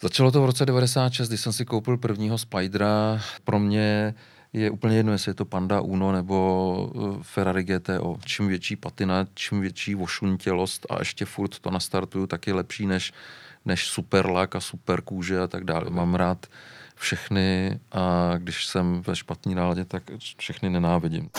Začalo to v roce 96, kdy jsem si koupil prvního Spidera. Pro mě je úplně jedno, jestli je to Panda Uno nebo eh, Ferrari GTO. Čím větší patina, čím větší vošuntělost a ještě furt to nastartuju, tak je lepší než, než super lak a super kůže a tak dále. Mám rád všechny a když jsem ve špatný náladě, tak všechny nenávidím.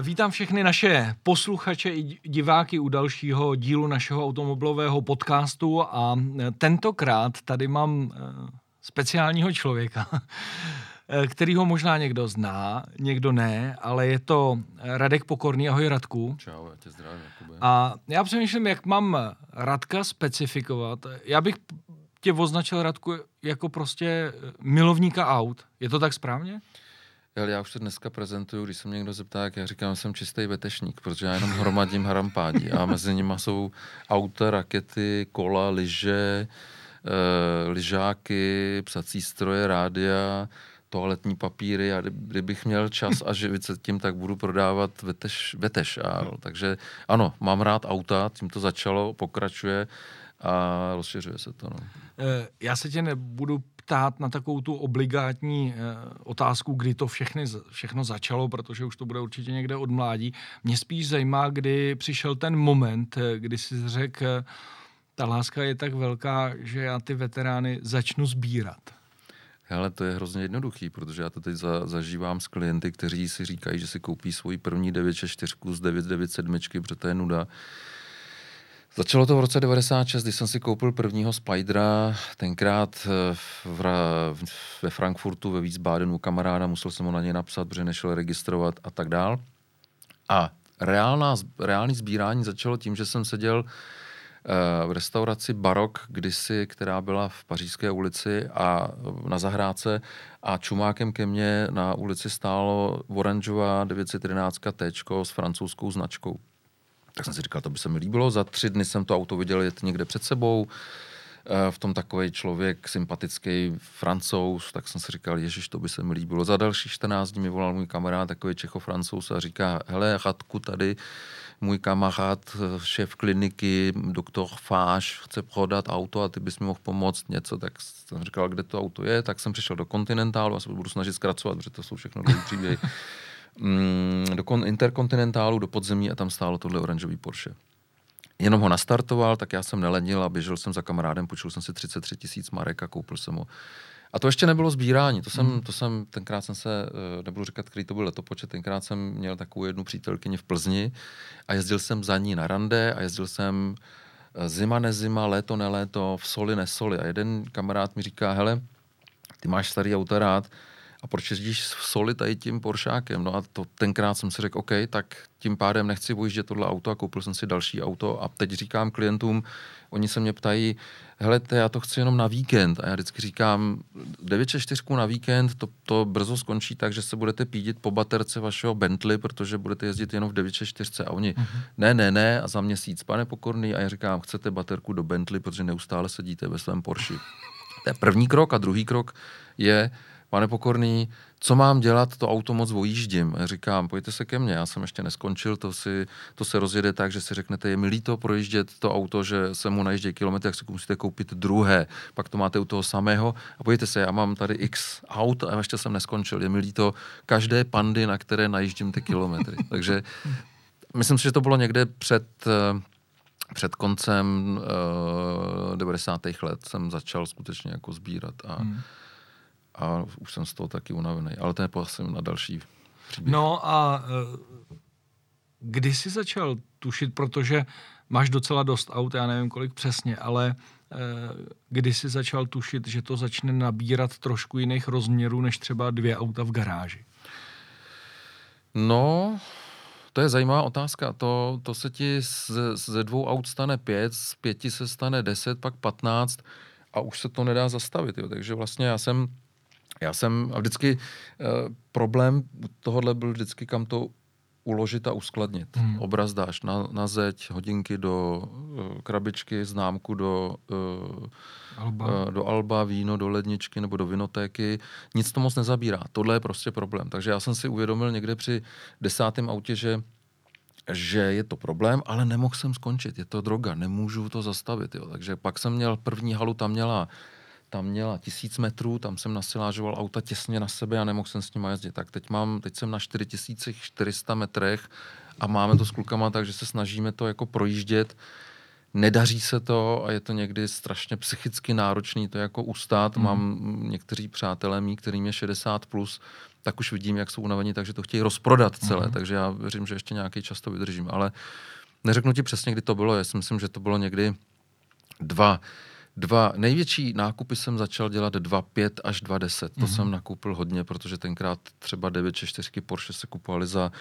Vítám všechny naše posluchače i diváky u dalšího dílu našeho automobilového podcastu a tentokrát tady mám eh, speciálního člověka, který ho možná někdo zná, někdo ne, ale je to Radek Pokorný. Ahoj Radku. Čau, já tě zdravím, Jakube. A já přemýšlím, jak mám Radka specifikovat. Já bych tě označil, Radku, jako prostě milovníka aut. Je to tak správně? Jel, já už se dneska prezentuju, když se mě někdo zeptá, jak já říkám, jsem čistý vetešník, protože já jenom hromadím harampádí a mezi nimi jsou auta, rakety, kola, lyže, e, lyžáky, psací stroje, rádia, toaletní papíry a kdybych měl čas a živit se tím, tak budu prodávat veteš, veteš a, takže ano, mám rád auta, tím to začalo, pokračuje a rozšiřuje se to. No. Eh, já se tě nebudu ptát na takovou tu obligátní eh, otázku, kdy to všechny, všechno začalo, protože už to bude určitě někde od mládí. Mě spíš zajímá, kdy přišel ten moment, eh, kdy si řekl, ta láska je tak velká, že já ty veterány začnu sbírat. Ale to je hrozně jednoduchý, protože já to teď za, zažívám s klienty, kteří si říkají, že si koupí svoji první 964 z 997, protože to je nuda Začalo to v roce 96, kdy jsem si koupil prvního Spidera, tenkrát eh, v, ve Frankfurtu ve Wiesbadenu kamaráda, musel jsem ho na něj napsat, protože nešel registrovat a tak dál. A reálná, reální sbírání začalo tím, že jsem seděl eh, v restauraci Barok kdysi, která byla v Pařížské ulici a na zahrádce a čumákem ke mně na ulici stálo oranžová 911 T s francouzskou značkou. Tak jsem si říkal, to by se mi líbilo. Za tři dny jsem to auto viděl jet někde před sebou. Eh, v tom takový člověk, sympatický francouz, tak jsem si říkal, ježiš, to by se mi líbilo. Za další 14 dní mi volal můj kamarád, takový čecho-francouz a říká, hele, Radku, tady můj kamarád, šéf kliniky, doktor Fáš, chce prodat auto a ty bys mi mohl pomoct něco, tak jsem říkal, kde to auto je, tak jsem přišel do Continentalu a se budu snažit zkracovat, protože to jsou všechno dlouhé příběhy mm, do kon- interkontinentálu, do podzemí a tam stálo tohle oranžový Porsche. Jenom ho nastartoval, tak já jsem nelenil a běžel jsem za kamarádem, půjčil jsem si 33 tisíc marek a koupil jsem ho. A to ještě nebylo sbírání, to jsem, hmm. to jsem, tenkrát jsem se, eh, nebudu říkat, který to byl letopočet, tenkrát jsem měl takovou jednu přítelkyni v Plzni a jezdil jsem za ní na rande a jezdil jsem eh, zima, nezima, léto, neléto, v soli, nesoli. A jeden kamarád mi říká, hele, ty máš starý auto rád, a proč jezdíš v soli tady tím Poršákem? No a to tenkrát jsem si řekl, OK, tak tím pádem nechci vojíždět tohle auto a koupil jsem si další auto a teď říkám klientům, oni se mě ptají, hele, já to chci jenom na víkend a já vždycky říkám, 964 na víkend, to, to brzo skončí tak, že se budete pídit po baterce vašeho Bentley, protože budete jezdit jenom v 964 a oni, uh-huh. ne, ne, ne a za měsíc, pane Pokorný a já říkám, chcete baterku do Bentley, protože neustále sedíte ve svém Porsche. To je první krok a druhý krok je, pane Pokorný, co mám dělat, to auto moc vojíždím. Říkám, pojďte se ke mně, já jsem ještě neskončil, to, si, to se rozjede tak, že si řeknete, je mi líto projíždět to auto, že se mu najíždí kilometry, jak si musíte koupit druhé, pak to máte u toho samého. A pojďte se, já mám tady x aut a ještě jsem neskončil, je mi líto každé pandy, na které najíždím ty kilometry. Takže myslím si, že to bylo někde před eh, před koncem uh, 90. let jsem začal skutečně jako sbírat a hmm a už jsem z toho taky unavený. Ale to je asi na další příběh. No a eh, kdy jsi začal tušit, protože máš docela dost aut, já nevím kolik přesně, ale eh, kdy jsi začal tušit, že to začne nabírat trošku jiných rozměrů než třeba dvě auta v garáži? No, to je zajímavá otázka. To, to se ti ze, ze dvou aut stane pět, z pěti se stane deset, pak patnáct a už se to nedá zastavit. Jo. Takže vlastně já jsem já jsem, a vždycky uh, problém tohohle byl vždycky, kam to uložit a uskladnit. Hmm. Obraz dáš na, na zeď, hodinky do uh, krabičky, známku do, uh, alba. Uh, do alba, víno do ledničky nebo do vinotéky. Nic to moc nezabírá. Tohle je prostě problém. Takže já jsem si uvědomil někde při desátém autě, že že je to problém, ale nemohl jsem skončit. Je to droga, nemůžu to zastavit. Jo. Takže pak jsem měl první halu, tam měla tam měla tisíc metrů, tam jsem nasilážoval auta těsně na sebe a nemohl jsem s nimi jezdit. Tak teď, mám, teď jsem na 4400 metrech a máme to s klukama, takže se snažíme to jako projíždět. Nedaří se to a je to někdy strašně psychicky náročný to jako ustát. Mm. Mám někteří přátelé mý, kterým je 60 plus, tak už vidím, jak jsou unavení, takže to chtějí rozprodat celé, mm. takže já věřím, že ještě nějaký čas to vydržím. Ale neřeknu ti přesně, kdy to bylo. Já si myslím, že to bylo někdy dva dva největší nákupy jsem začal dělat 2,5 až 2,10. To mm-hmm. jsem nakoupil hodně, protože tenkrát třeba 964 Porsche se kupovaly za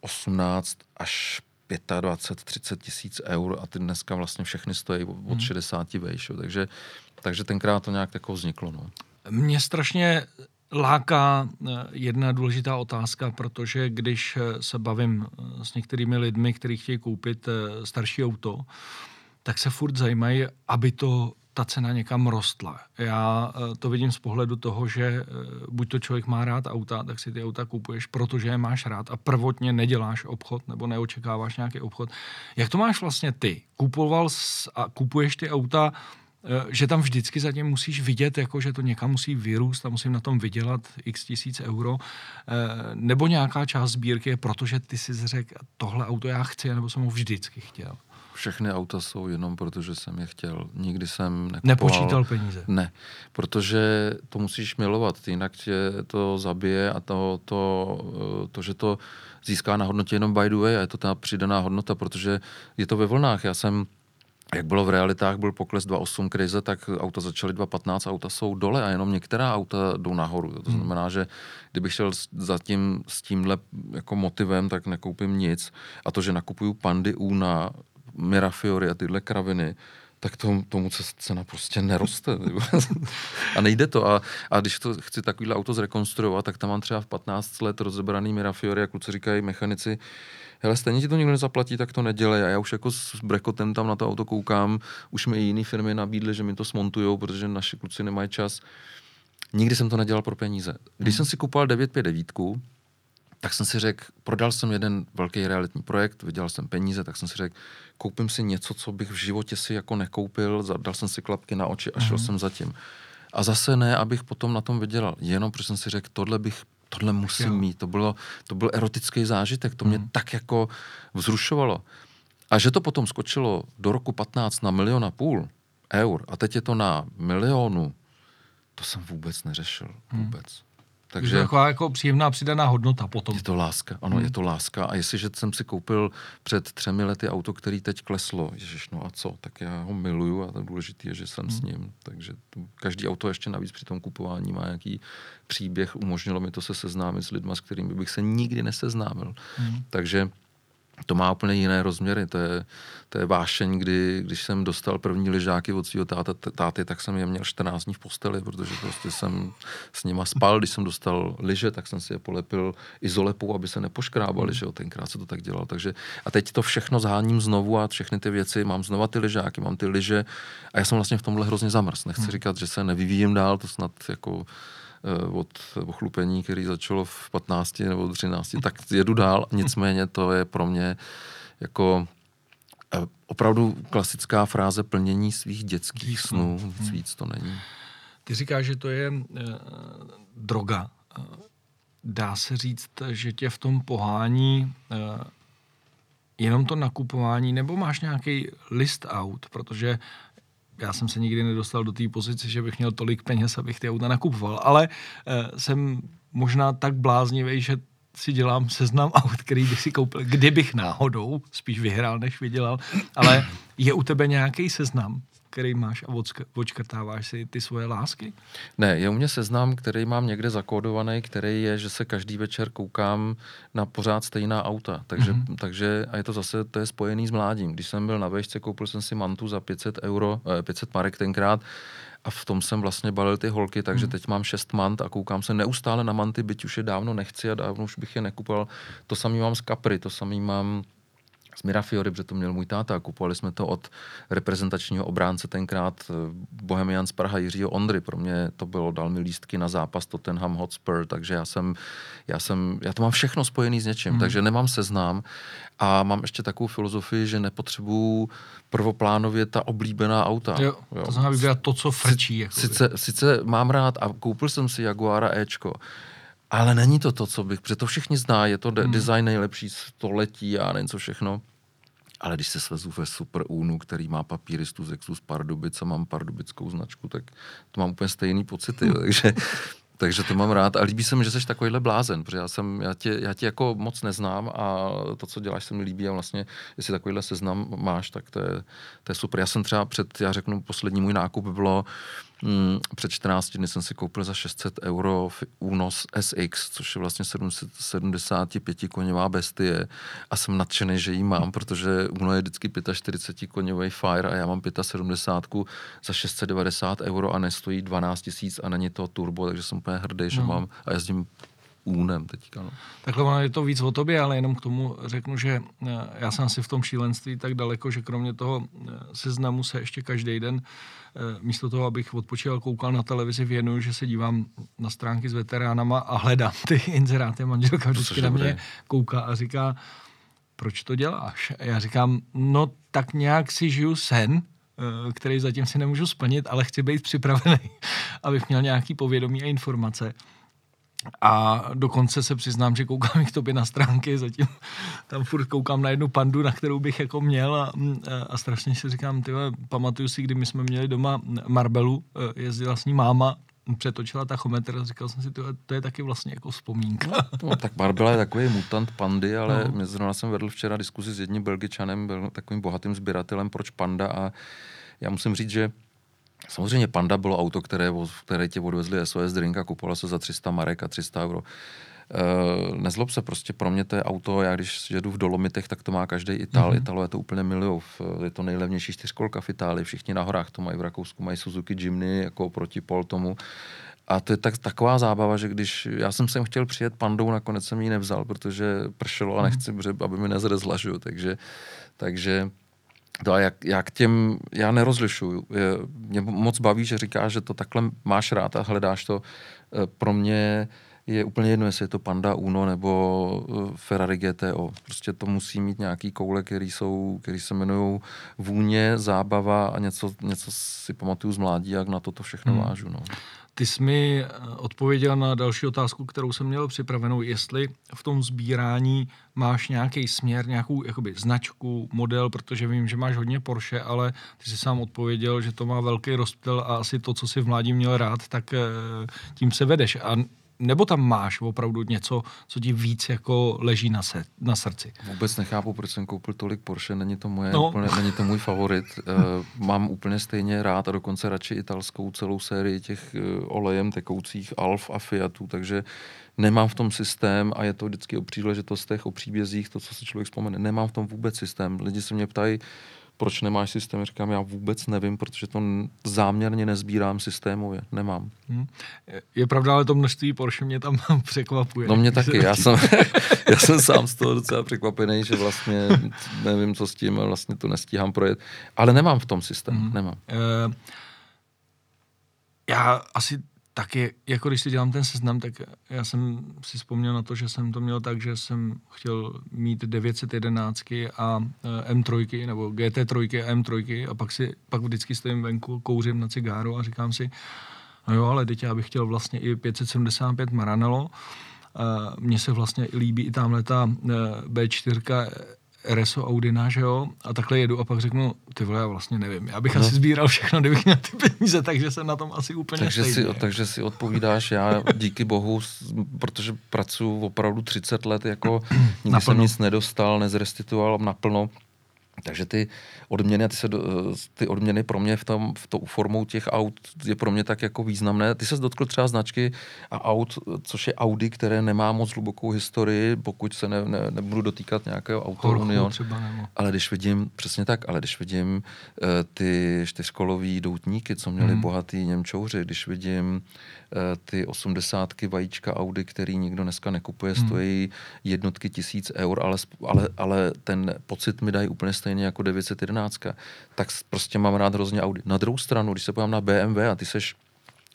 18 až 25, 30 tisíc eur a ty dneska vlastně všechny stojí od mm. 60 vejš. Takže, takže tenkrát to nějak tako vzniklo. No. Mě strašně láká eh, jedna důležitá otázka, protože když eh, se bavím eh, s některými lidmi, kteří chtějí koupit starší auto, tak se furt zajímají, aby to ta cena někam rostla. Já eh, to vidím z pohledu toho, že eh, buď to člověk má rád auta, tak si ty auta kupuješ, protože je máš rád a prvotně neděláš obchod nebo neočekáváš nějaký obchod. Jak to máš vlastně ty? Kupoval a kupuješ ty auta, eh, že tam vždycky zatím musíš vidět, jako že to někam musí vyrůst a musím na tom vydělat x tisíc euro, nebo nějaká část sbírky je protože ty si řekl, tohle auto já chci, nebo jsem ho vždycky chtěl všechny auta jsou jenom proto, že jsem je chtěl. Nikdy jsem nekupoval. Nepočítal peníze. Ne, protože to musíš milovat, jinak tě to zabije a to, to, to, že to získá na hodnotě jenom by the way a je to ta přidaná hodnota, protože je to ve vlnách. Já jsem jak bylo v realitách, byl pokles 2.8 krize, tak auta začaly 2.15, auta jsou dole a jenom některá auta jdou nahoru. To hmm. znamená, že kdybych šel zatím s tímhle jako motivem, tak nekoupím nic. A to, že nakupuju pandy Una Mirafiori a tyhle kraviny, tak to, tomu cena prostě neroste. a nejde to. A, a když to chci takovýhle auto zrekonstruovat, tak tam mám třeba v 15 let rozebraný Mirafiori a kluci říkají mechanici, hele, stejně ti to nikdo nezaplatí, tak to nedělej. A já už jako s brekotem tam na to auto koukám, už mi i jiné firmy nabídly, že mi to smontujou, protože naši kluci nemají čas. Nikdy jsem to nedělal pro peníze. Když hmm. jsem si kupoval 959, tak jsem si řekl, prodal jsem jeden velký realitní projekt, vydělal jsem peníze, tak jsem si řekl, koupím si něco, co bych v životě si jako nekoupil, dal jsem si klapky na oči a šel mm. jsem zatím. A zase ne, abych potom na tom vydělal, jenom protože jsem si řekl, tohle bych tohle musím jo. mít. To, bylo, to byl erotický zážitek, to mě mm. tak jako vzrušovalo. A že to potom skočilo do roku 15 na milion a půl eur a teď je to na milionu, to jsem vůbec neřešil. Hmm. Vůbec. Takže je to taková jako příjemná přidaná hodnota potom. Je to láska, ano, hmm. je to láska. A jestliže jsem si koupil před třemi lety auto, který teď kleslo, ježiš, no a co, tak já ho miluju a to důležité je, že jsem hmm. s ním. Takže to, každý auto ještě navíc při tom kupování má nějaký příběh, umožnilo mi to se seznámit s lidmi, s kterými bych se nikdy neseznámil. Hmm. Takže to má úplně jiné rozměry. To je, to je vášeň, kdy, když jsem dostal první lyžáky od svého táta, táty, tak jsem je měl 14 dní v posteli, protože prostě jsem s nima spal. Když jsem dostal lyže, tak jsem si je polepil izolepou, aby se nepoškrábali, že jo, tenkrát se to tak dělal. Takže a teď to všechno zháním znovu a všechny ty věci, mám znova ty lyžáky, mám ty lyže a já jsem vlastně v tomhle hrozně zamrz. Nechci hmm. říkat, že se nevyvíjím dál, to snad jako od ochlupení, který začalo v 15 nebo 13, tak jedu dál. Nicméně to je pro mě jako eh, opravdu klasická fráze plnění svých dětských snů. Nic hmm. víc to není. Ty říkáš, že to je uh, droga. Dá se říct, že tě v tom pohání uh, jenom to nakupování, nebo máš nějaký list out, protože já jsem se nikdy nedostal do té pozice, že bych měl tolik peněz, abych ty auta nakupoval, ale uh, jsem možná tak bláznivý, že si dělám seznam aut, který bych si koupil, kdybych náhodou spíš vyhrál, než vydělal, ale je u tebe nějaký seznam, který máš a odškrtáváš si ty svoje lásky? Ne, je u mě seznam, který mám někde zakódovaný, který je, že se každý večer koukám na pořád stejná auta. Takže, mm-hmm. takže a je to zase, to je spojený s mládím. Když jsem byl na vešce, koupil jsem si mantu za 500 euro, 500 eh, marek tenkrát a v tom jsem vlastně balil ty holky, takže hmm. teď mám šest mant a koukám se neustále na manty, byť už je dávno nechci a dávno už bych je nekupoval. To samý mám z Capri, to samý mám z Mirafiori, protože to měl můj táta. Kupovali jsme to od reprezentačního obránce tenkrát eh, Bohemian z Praha Jiřího Ondry. Pro mě to bylo, dal mi lístky na zápas Tottenham Hotspur, takže já jsem, já jsem, já to mám všechno spojený s něčím, hmm. takže nemám seznam a mám ještě takovou filozofii, že nepotřebuju prvoplánově ta oblíbená auta. Jo, jo. to znamená vybírat to, co frčí. Jakoby. Sice, sice mám rád a koupil jsem si Jaguara Ečko, ale není to to, co bych, protože to všichni zná, je to de- hmm. design nejlepší století a nevím co všechno. Ale když se svezu ve Super Unu, který má papíristu z Exus Pardubic a mám pardubickou značku, tak to mám úplně stejný pocity. takže, takže to mám rád a líbí se mi, že jsi takovýhle blázen, protože já, jsem, já, tě, já tě jako moc neznám a to, co děláš, se mi líbí a vlastně, jestli takovýhle seznam máš, tak to je, to je super. Já jsem třeba před, já řeknu, poslední můj nákup bylo Mm, před 14 dny jsem si koupil za 600 euro únos SX, což je vlastně 775 koněvá bestie a jsem nadšený, že ji mám, protože Uno je vždycky 45 koněvý Fire a já mám 75 za 690 euro a nestojí 12 tisíc a není to turbo, takže jsem úplně hrdý, že no. mám a jezdím únem teďka. No. Takhle je to víc o tobě, ale jenom k tomu řeknu, že eh, já jsem asi v tom šílenství tak daleko, že kromě toho eh, seznamu se ještě každý den eh, místo toho, abych odpočíval, koukal na televizi, věnuju, že se dívám na stránky s veteránama a hledám ty inzeráty. Manželka vždycky na mě kouká a říká, proč to děláš? A já říkám, no tak nějak si žiju sen, který zatím si nemůžu splnit, ale chci být připravený, abych měl nějaký povědomí a informace. A dokonce se přiznám, že koukám k tobě na stránky, zatím tam furt koukám na jednu pandu, na kterou bych jako měl a, a strašně si říkám, tyhle, pamatuju si, kdy my jsme měli doma Marbelu, eh, jezdila s ní máma, přetočila tachometr a říkal jsem si, tyhle, to je taky vlastně jako vzpomínka. No, no, tak Marbella je takový mutant pandy, ale no. zrovna jsem vedl včera diskuzi s jedním belgičanem, byl takovým bohatým sběratelem, proč panda a já musím říct, že Samozřejmě Panda bylo auto, které, které tě odvezli SOS Drink a kupovala se za 300 marek a 300 euro. Uh, nezlob se, prostě pro mě to je auto, já když jedu v Dolomitech, tak to má každý Ital. Mm-hmm. Italo je to úplně miliov. Je to nejlevnější čtyřkolka v Itálii, všichni na horách to mají v Rakousku, mají Suzuki Jimny jako proti Pol tomu. A to je tak, taková zábava, že když já jsem sem chtěl přijet pandou, nakonec jsem ji nevzal, protože pršelo a mhm. nechci, aby mi nezrezla, takže, takže to a jak, jak těm, já nerozlišuju. Mě moc baví, že říkáš, že to takhle máš rád a hledáš to. E, pro mě je úplně jedno, jestli je to Panda Uno nebo e, Ferrari GTO. Prostě to musí mít nějaký koule, který, jsou, který se jmenují vůně, zábava a něco, něco si pamatuju z mládí, jak na to to všechno hmm. vážu. No. Ty jsi mi eh, odpověděl na další otázku, kterou jsem měl připravenou, jestli v tom sbírání máš nějaký směr, nějakou jakoby, značku, model, protože vím, že máš hodně Porsche, ale ty jsi sám odpověděl, že to má velký rozptyl a asi to, co jsi v mládí měl rád, tak eh, tím se vedeš. A nebo tam máš opravdu něco, co ti víc jako leží na, se, na srdci? Vůbec nechápu, proč jsem koupil tolik Porsche, není to, moje, no. úplně, není to můj favorit. Uh, mám úplně stejně rád a dokonce radši italskou celou sérii těch uh, olejem tekoucích Alf a Fiatů, takže nemám v tom systém a je to vždycky o příležitostech, o příbězích, to, co si člověk vzpomene. Nemám v tom vůbec systém. Lidi se mě ptají, proč nemáš systém? Říkám, já vůbec nevím, protože to záměrně nezbírám systémově. Nemám. Hmm. Je pravda, ale to množství Porsche mě tam překvapuje. No mě taky. Já jsem, já jsem sám z toho docela překvapený, že vlastně nevím, co s tím vlastně to nestíhám projet. Ale nemám v tom systém. Hmm. Nemám. Uh, já asi taky, jako když si dělám ten seznam, tak já jsem si vzpomněl na to, že jsem to měl tak, že jsem chtěl mít 911 a eh, M3, nebo GT3 a M3 a pak, si, pak vždycky stojím venku, kouřím na cigáru a říkám si, no jo, ale teď já bych chtěl vlastně i 575 Maranello, mně se vlastně líbí i tamhle ta eh, B4 RSO Audina, že jo, a takhle jedu a pak řeknu, ty vole, já vlastně nevím, já bych no. asi sbíral všechno, kdybych měl ty peníze, takže jsem na tom asi úplně takže stejný. Si, takže si odpovídáš, já díky bohu, protože pracuji opravdu 30 let, jako nikdy jsem nic nedostal, nezrestituoval naplno, Takže ty odměny, ty, se, ty odměny pro mě v tom, v tou formou těch aut je pro mě tak jako významné. Ty se dotkl třeba značky a aut, což je Audi, které nemá moc hlubokou historii, pokud se ne, ne, nebudu dotýkat nějakého auto Union. Třeba nebo. Ale když vidím, přesně tak, ale když vidím uh, ty čtyřkolový doutníky, co měli hmm. bohatý Němčouři, když vidím uh, ty osmdesátky vajíčka Audi, který nikdo dneska nekupuje, hmm. stojí jednotky tisíc eur, ale, ale, ale ten pocit mi dají úplně stejně jako 911, tak prostě mám rád hrozně Audi. Na druhou stranu, když se podívám na BMW a ty seš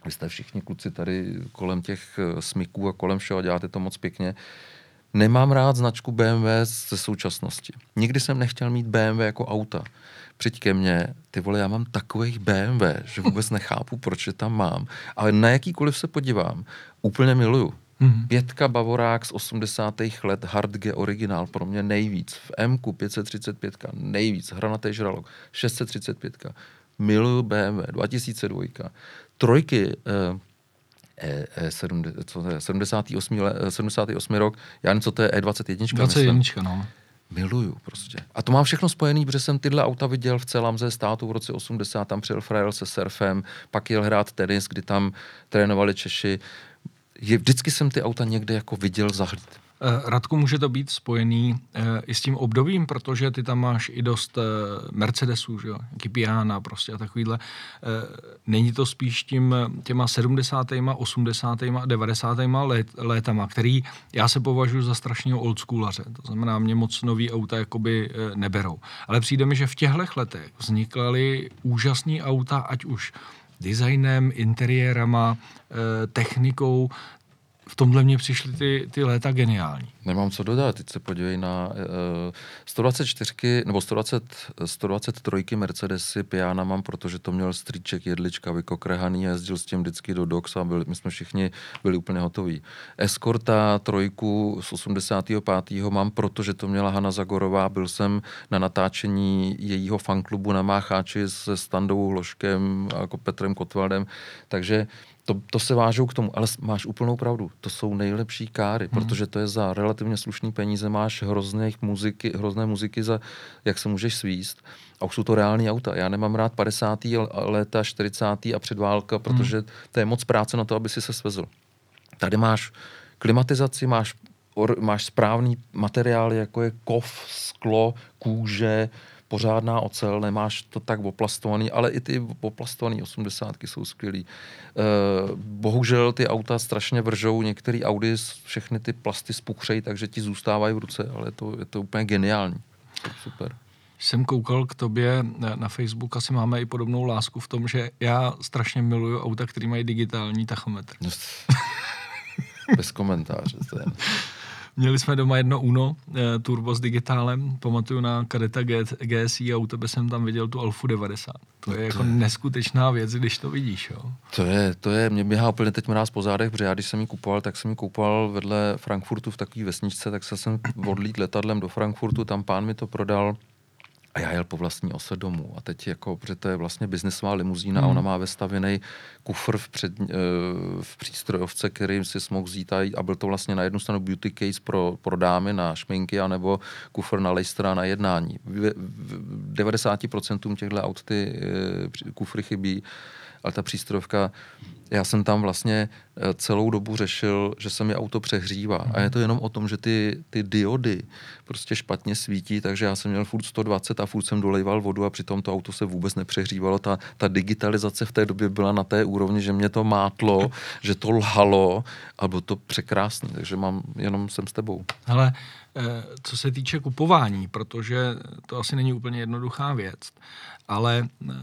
vy jste všichni kluci tady kolem těch eh, smyků a kolem všeho děláte to moc pěkně. Nemám rád značku BMW ze současnosti. Nikdy jsem nechtěl mít BMW jako auta. Přijď ke mně, ty vole, já mám takových BMW, že vůbec nechápu, proč je tam mám. Ale na jakýkoliv se podívám, úplně miluju. Mm-hmm. Pětka Bavorák z 80. let, Hard G originál, pro mě nejvíc. V M 535 nejvíc, Hranatý žralok 635 miluju BMW 2002. Trojky eh, E, e, 78, 78 rok, já nevím, co to je E21. 21, myslím. no. Miluju prostě. A to mám všechno spojený, protože jsem tyhle auta viděl v celém ze státu v roce 80, tam přijel Frail se surfem, pak jel hrát tenis, kdy tam trénovali Češi je, vždycky jsem ty auta někde jako viděl zahlít. Eh, Radku, může to být spojený eh, i s tím obdobím, protože ty tam máš i dost eh, Mercedesů, že jo, Kypiana prostě a takovýhle. Není to spíš tím, těma 70., 80., 90. Let, létama, který já se považuji za strašného oldschoolaře. To znamená, mě moc nový auta jakoby neberou. Ale přijde mi, že v těchto letech vznikaly úžasné auta, ať už designem, interiérama, technikou, v tomhle mě přišly ty, ty léta geniální. Nemám co dodat, teď se podívej na uh, 124 nebo 120, 123 Mercedesy Piana mám, protože to měl stříček jedlička vykokrehaný jezdil s tím vždycky do Dox a byli, my jsme všichni byli úplně hotoví. Escorta trojku z 85. mám, protože to měla Hanna Zagorová, byl jsem na natáčení jejího fanklubu na Mácháči se Standou Ložkem a jako Petrem Kotvaldem, takže to, to se vážou k tomu, ale máš úplnou pravdu. To jsou nejlepší káry, hmm. protože to je za relativně slušný peníze, máš hrozných muziky, hrozné muziky za, jak se můžeš svíst. A už jsou to reální auta. Já nemám rád 50. léta, 40. a předválka, protože hmm. to je moc práce na to, aby si se svezl. Tady máš klimatizaci, máš, or, máš správný materiály, jako je kov, sklo, kůže, pořádná ocel, nemáš to tak oplastovaný, ale i ty oplastované osmdesátky jsou skvělý. E, bohužel ty auta strašně vržou, některé Audi všechny ty plasty spuchřejí, takže ti zůstávají v ruce, ale je to, je to úplně geniální. Super jsem koukal k tobě na Facebook, asi máme i podobnou lásku v tom, že já strašně miluju auta, které mají digitální tachometr. Bez komentáře. To je... Měli jsme doma jedno Uno eh, turbo s digitálem, pamatuju na kadeta GSI a u tebe jsem tam viděl tu Alfu 90. To je jako neskutečná věc, když to vidíš. Jo. To je, to je, mě běhá úplně teď mráz po zádech, protože já když jsem ji kupoval, tak jsem ji kupoval vedle Frankfurtu v takové vesničce, tak se jsem odlít letadlem do Frankfurtu, tam pán mi to prodal a já jel po vlastní ose domů. A teď jako, protože to je vlastně biznesová limuzína hmm. a ona má vestavěný kufr v, před, uh, v přístrojovce, který si mohl vzít a, a byl to vlastně na jednu stranu beauty case pro, pro dámy na šminky anebo kufr na lejstra na jednání. V, v 90% těchto aut ty uh, kufry chybí, ale ta přístrojovka já jsem tam vlastně eh, celou dobu řešil, že se mi auto přehřívá. A je to jenom o tom, že ty, ty diody prostě špatně svítí, takže já jsem měl furt 120 a furt jsem dolejval vodu a přitom to auto se vůbec nepřehřívalo. Ta, ta digitalizace v té době byla na té úrovni, že mě to mátlo, že to lhalo a bylo to překrásné. Takže mám, jenom jsem s tebou. Ale eh, co se týče kupování, protože to asi není úplně jednoduchá věc, ale eh,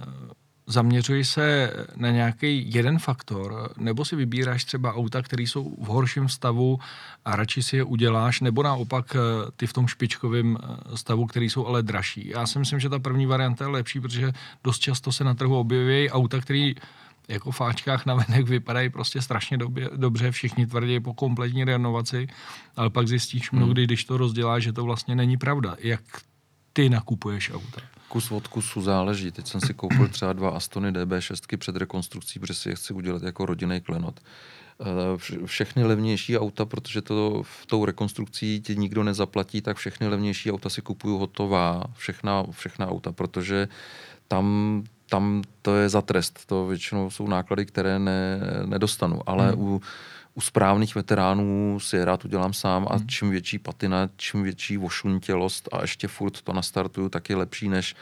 zaměřuji se na nějaký jeden faktor, nebo si vybíráš třeba auta, které jsou v horším stavu a radši si je uděláš, nebo naopak eh, ty v tom špičkovém eh, stavu, který jsou ale dražší. Já si myslím, že ta první varianta je lepší, protože dost často se na trhu objeví auta, které jako v Ačkách na venek vypadají prostě strašně době, dobře, všichni tvrdí po kompletní renovaci, ale pak zjistíš hmm. mnohdy, když to rozděláš, že to vlastně není pravda. Jak ty nakupuješ auta? kus od kusu záleží. Teď jsem si koupil třeba dva Astony DB6 před rekonstrukcí, protože si je chci udělat jako rodinný klenot. všechny levnější auta, protože to v tou rekonstrukcí ti nikdo nezaplatí, tak všechny levnější auta si kupuju hotová, všechna, všechna auta, protože tam tam to je za trest. To většinou jsou náklady, které ne, nedostanu. Ale hmm. u, u správných veteránů si je rád udělám sám a hmm. čím větší patina, čím větší vošuntělost a ještě furt to nastartuju, tak je lepší než,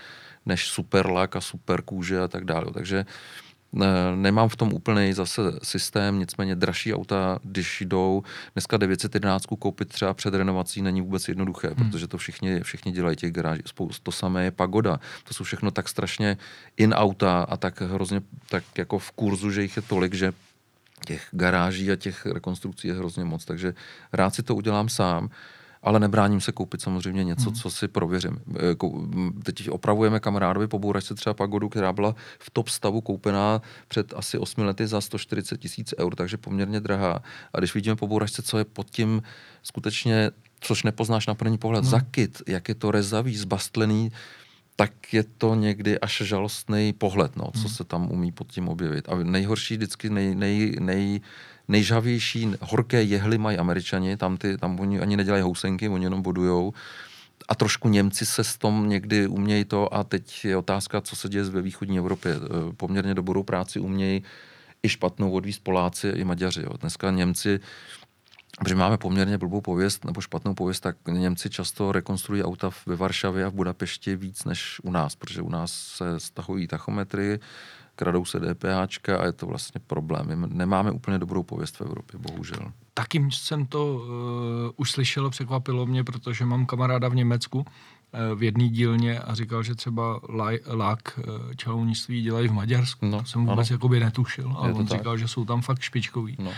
než super lak a super kůže a tak dále. Takže uh, Nemám v tom úplný zase systém, nicméně dražší auta, když jdou, dneska 911 koupit třeba před renovací není vůbec jednoduché, hmm. protože to všichni, všichni dělají těch garáží. To samé je Pagoda. To jsou všechno tak strašně in auta a tak hrozně tak jako v kurzu, že jich je tolik, že těch garáží a těch rekonstrukcí je hrozně moc, takže rád si to udělám sám ale nebráním se koupit samozřejmě něco, hmm. co si prověřím. E, teď opravujeme kamarádovi po bouračce třeba pagodu, která byla v top stavu koupená před asi 8 lety za 140 tisíc eur, takže poměrně drahá. A když vidíme po bouračce, co je pod tím skutečně, což nepoznáš na první pohled, hmm. zakit, jak je to rezavý, zbastlený, tak je to někdy až žalostný pohled, no, co hmm. se tam umí pod tím objevit. A nejhorší vždycky, nej, nej, nej, nejžavější horké jehly mají američani, tam, ty, tam oni ani nedělají housenky, oni jenom bodujou. A trošku Němci se s tom někdy umějí to a teď je otázka, co se děje ve východní Evropě. E, poměrně dobrou práci umějí i špatnou odvíst Poláci i Maďaři. Jo. Dneska Němci protože máme poměrně blbou pověst nebo špatnou pověst, tak Němci často rekonstruují auta ve Varšavě a v Budapešti víc než u nás, protože u nás se stahují tachometry, kradou se DPH a je to vlastně problém. My nemáme úplně dobrou pověst v Evropě, bohužel. Taky jsem to uh, už slyšel, překvapilo mě, protože mám kamaráda v Německu uh, v jedné dílně a říkal, že třeba lák uh, čalounictví dělají v Maďarsku. No, to jsem vůbec jakoby netušil. A on tak. říkal, že jsou tam fakt špičkoví. No.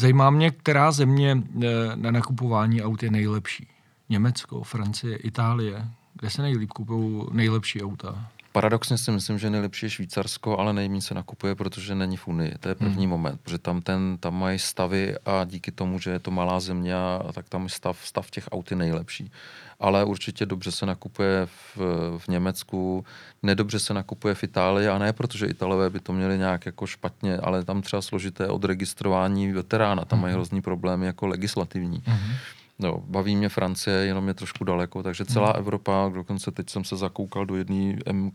Zajímá mě, která země uh, na nakupování aut je nejlepší. Německo, Francie, Itálie. Kde se nejlíp kupují nejlepší auta? Paradoxně si myslím, že nejlepší je Švýcarsko, ale nejméně se nakupuje, protože není v Unii. To je první hmm. moment, protože tam, ten, tam mají stavy a díky tomu, že je to malá země, tak tam je stav, stav těch aut je nejlepší. Ale určitě dobře se nakupuje v, v Německu, nedobře se nakupuje v Itálii a ne protože Italové by to měli nějak jako špatně, ale tam třeba složité odregistrování veterána, tam mají hmm. hrozný problémy jako legislativní. Hmm No, baví mě Francie, jenom je trošku daleko, takže celá hmm. Evropa, dokonce teď jsem se zakoukal do jedné m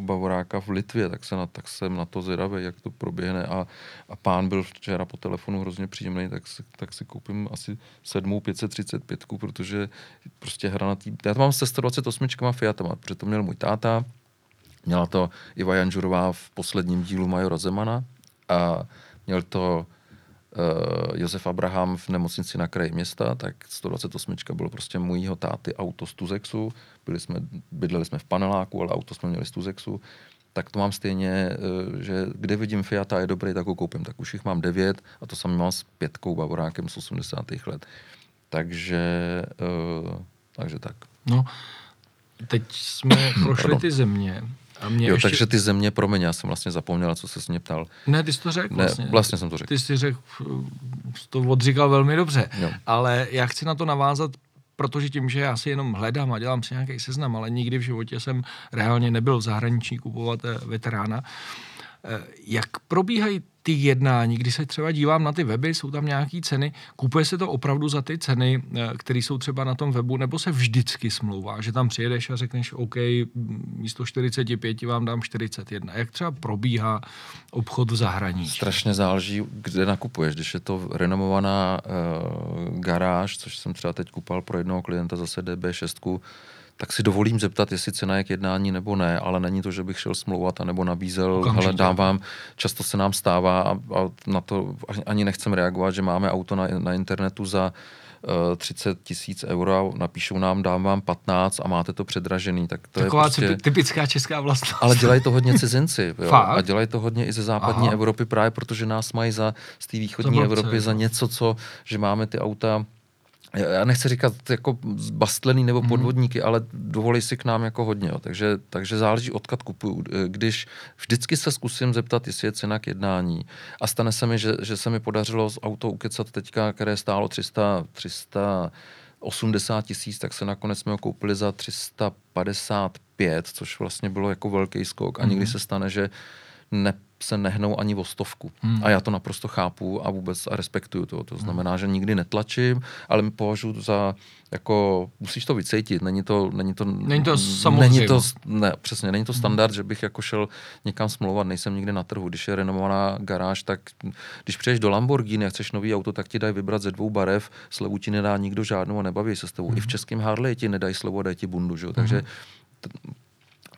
bavoráka v Litvě, tak, se na, tak jsem na to zvědavý, jak to proběhne a, a pán byl včera po telefonu hrozně příjemný, tak si, tak si koupím asi 7 535, protože prostě hra na tý... Já to mám se 128 Fiatama, protože to měl můj táta, měla to Iva Janžurová v posledním dílu Majora Zemana a měl to Josef Abraham v nemocnici na kraji města, tak 128 bylo prostě můjho táty auto z Tuzexu. Byli jsme, bydleli jsme v paneláku, ale auto jsme měli z Tuzexu. Tak to mám stejně, uh, že kde vidím Fiat a je dobrý, tak ho koupím. Tak už jich mám devět a to samý mám s pětkou Bavorákem z 80. let. Takže, uh, takže tak. No, teď jsme prošli ty země a mě jo, ještě... takže ty země, promiň, já jsem vlastně zapomněla, co se s mě ptal. Ne, ty jsi to řekl vlastně. Ne, vlastně jsem to řekl. Ty jsi řekl, to odříkal velmi dobře, jo. ale já chci na to navázat, protože tím, že já si jenom hledám a dělám si nějaký seznam, ale nikdy v životě jsem reálně nebyl v zahraničí kupovat eh, veterána, eh, jak probíhají ty jednání, kdy se třeba dívám na ty weby, jsou tam nějaké ceny, kupuje se to opravdu za ty ceny, eh, které jsou třeba na tom webu, nebo se vždycky smlouvá, že tam přijedeš a řekneš, OK, místo 45 vám dám 41. Jak třeba probíhá obchod v zahraničí? Strašně záleží, kde nakupuješ. Když je to renomovaná uh, garáž, což jsem třeba teď kupal pro jednoho klienta zase DB6, tak si dovolím zeptat, jestli cena je k jednání nebo ne, ale není to, že bych šel smlouvat a nebo nabízel, ale dávám, často se nám stává a, a na to ani nechcem reagovat, že máme auto na, na internetu za 30 eh, tisíc euro, napíšou nám, dám vám 15 a máte to předražený. Tak to Taková je prostě... typická česká vlastnost. Ale dělají to hodně cizinci. Jo? A dělají to hodně i ze západní Aha. Evropy právě, protože nás mají za, z té východní Evropy za něco, co, že máme ty auta já nechci říkat jako bastlený nebo mhm. podvodníky, mm. ale dovolí si k nám jako hodně. Jo. Takže, takže záleží, odkud kupuju. Když vždycky se zkusím zeptat, jestli je cena k jednání a stane se mi, že, že se mi podařilo z auto ukecat teďka, které stálo 300, 300 80 tisíc, tak se nakonec jsme ho koupili za 355, což vlastně bylo jako velký skok. A mm. někdy mhm. se stane, že ne, se nehnou ani o stovku. Hmm. A já to naprosto chápu a vůbec a respektuju to. To znamená, že nikdy netlačím, ale považuji za jako, musíš to vycítit, není to, není to, není to samozřejmě. Není to, ne, přesně, není to standard, hmm. že bych jako šel někam smlouvat, nejsem nikdy na trhu. Když je renomovaná garáž, tak když přijdeš do Lamborghini a chceš nový auto, tak ti dají vybrat ze dvou barev, slevu ti nedá nikdo žádnou a nebaví se s tebou. Hmm. I v českém Harley ti nedají slevu a dají ti bundu, že? takže hmm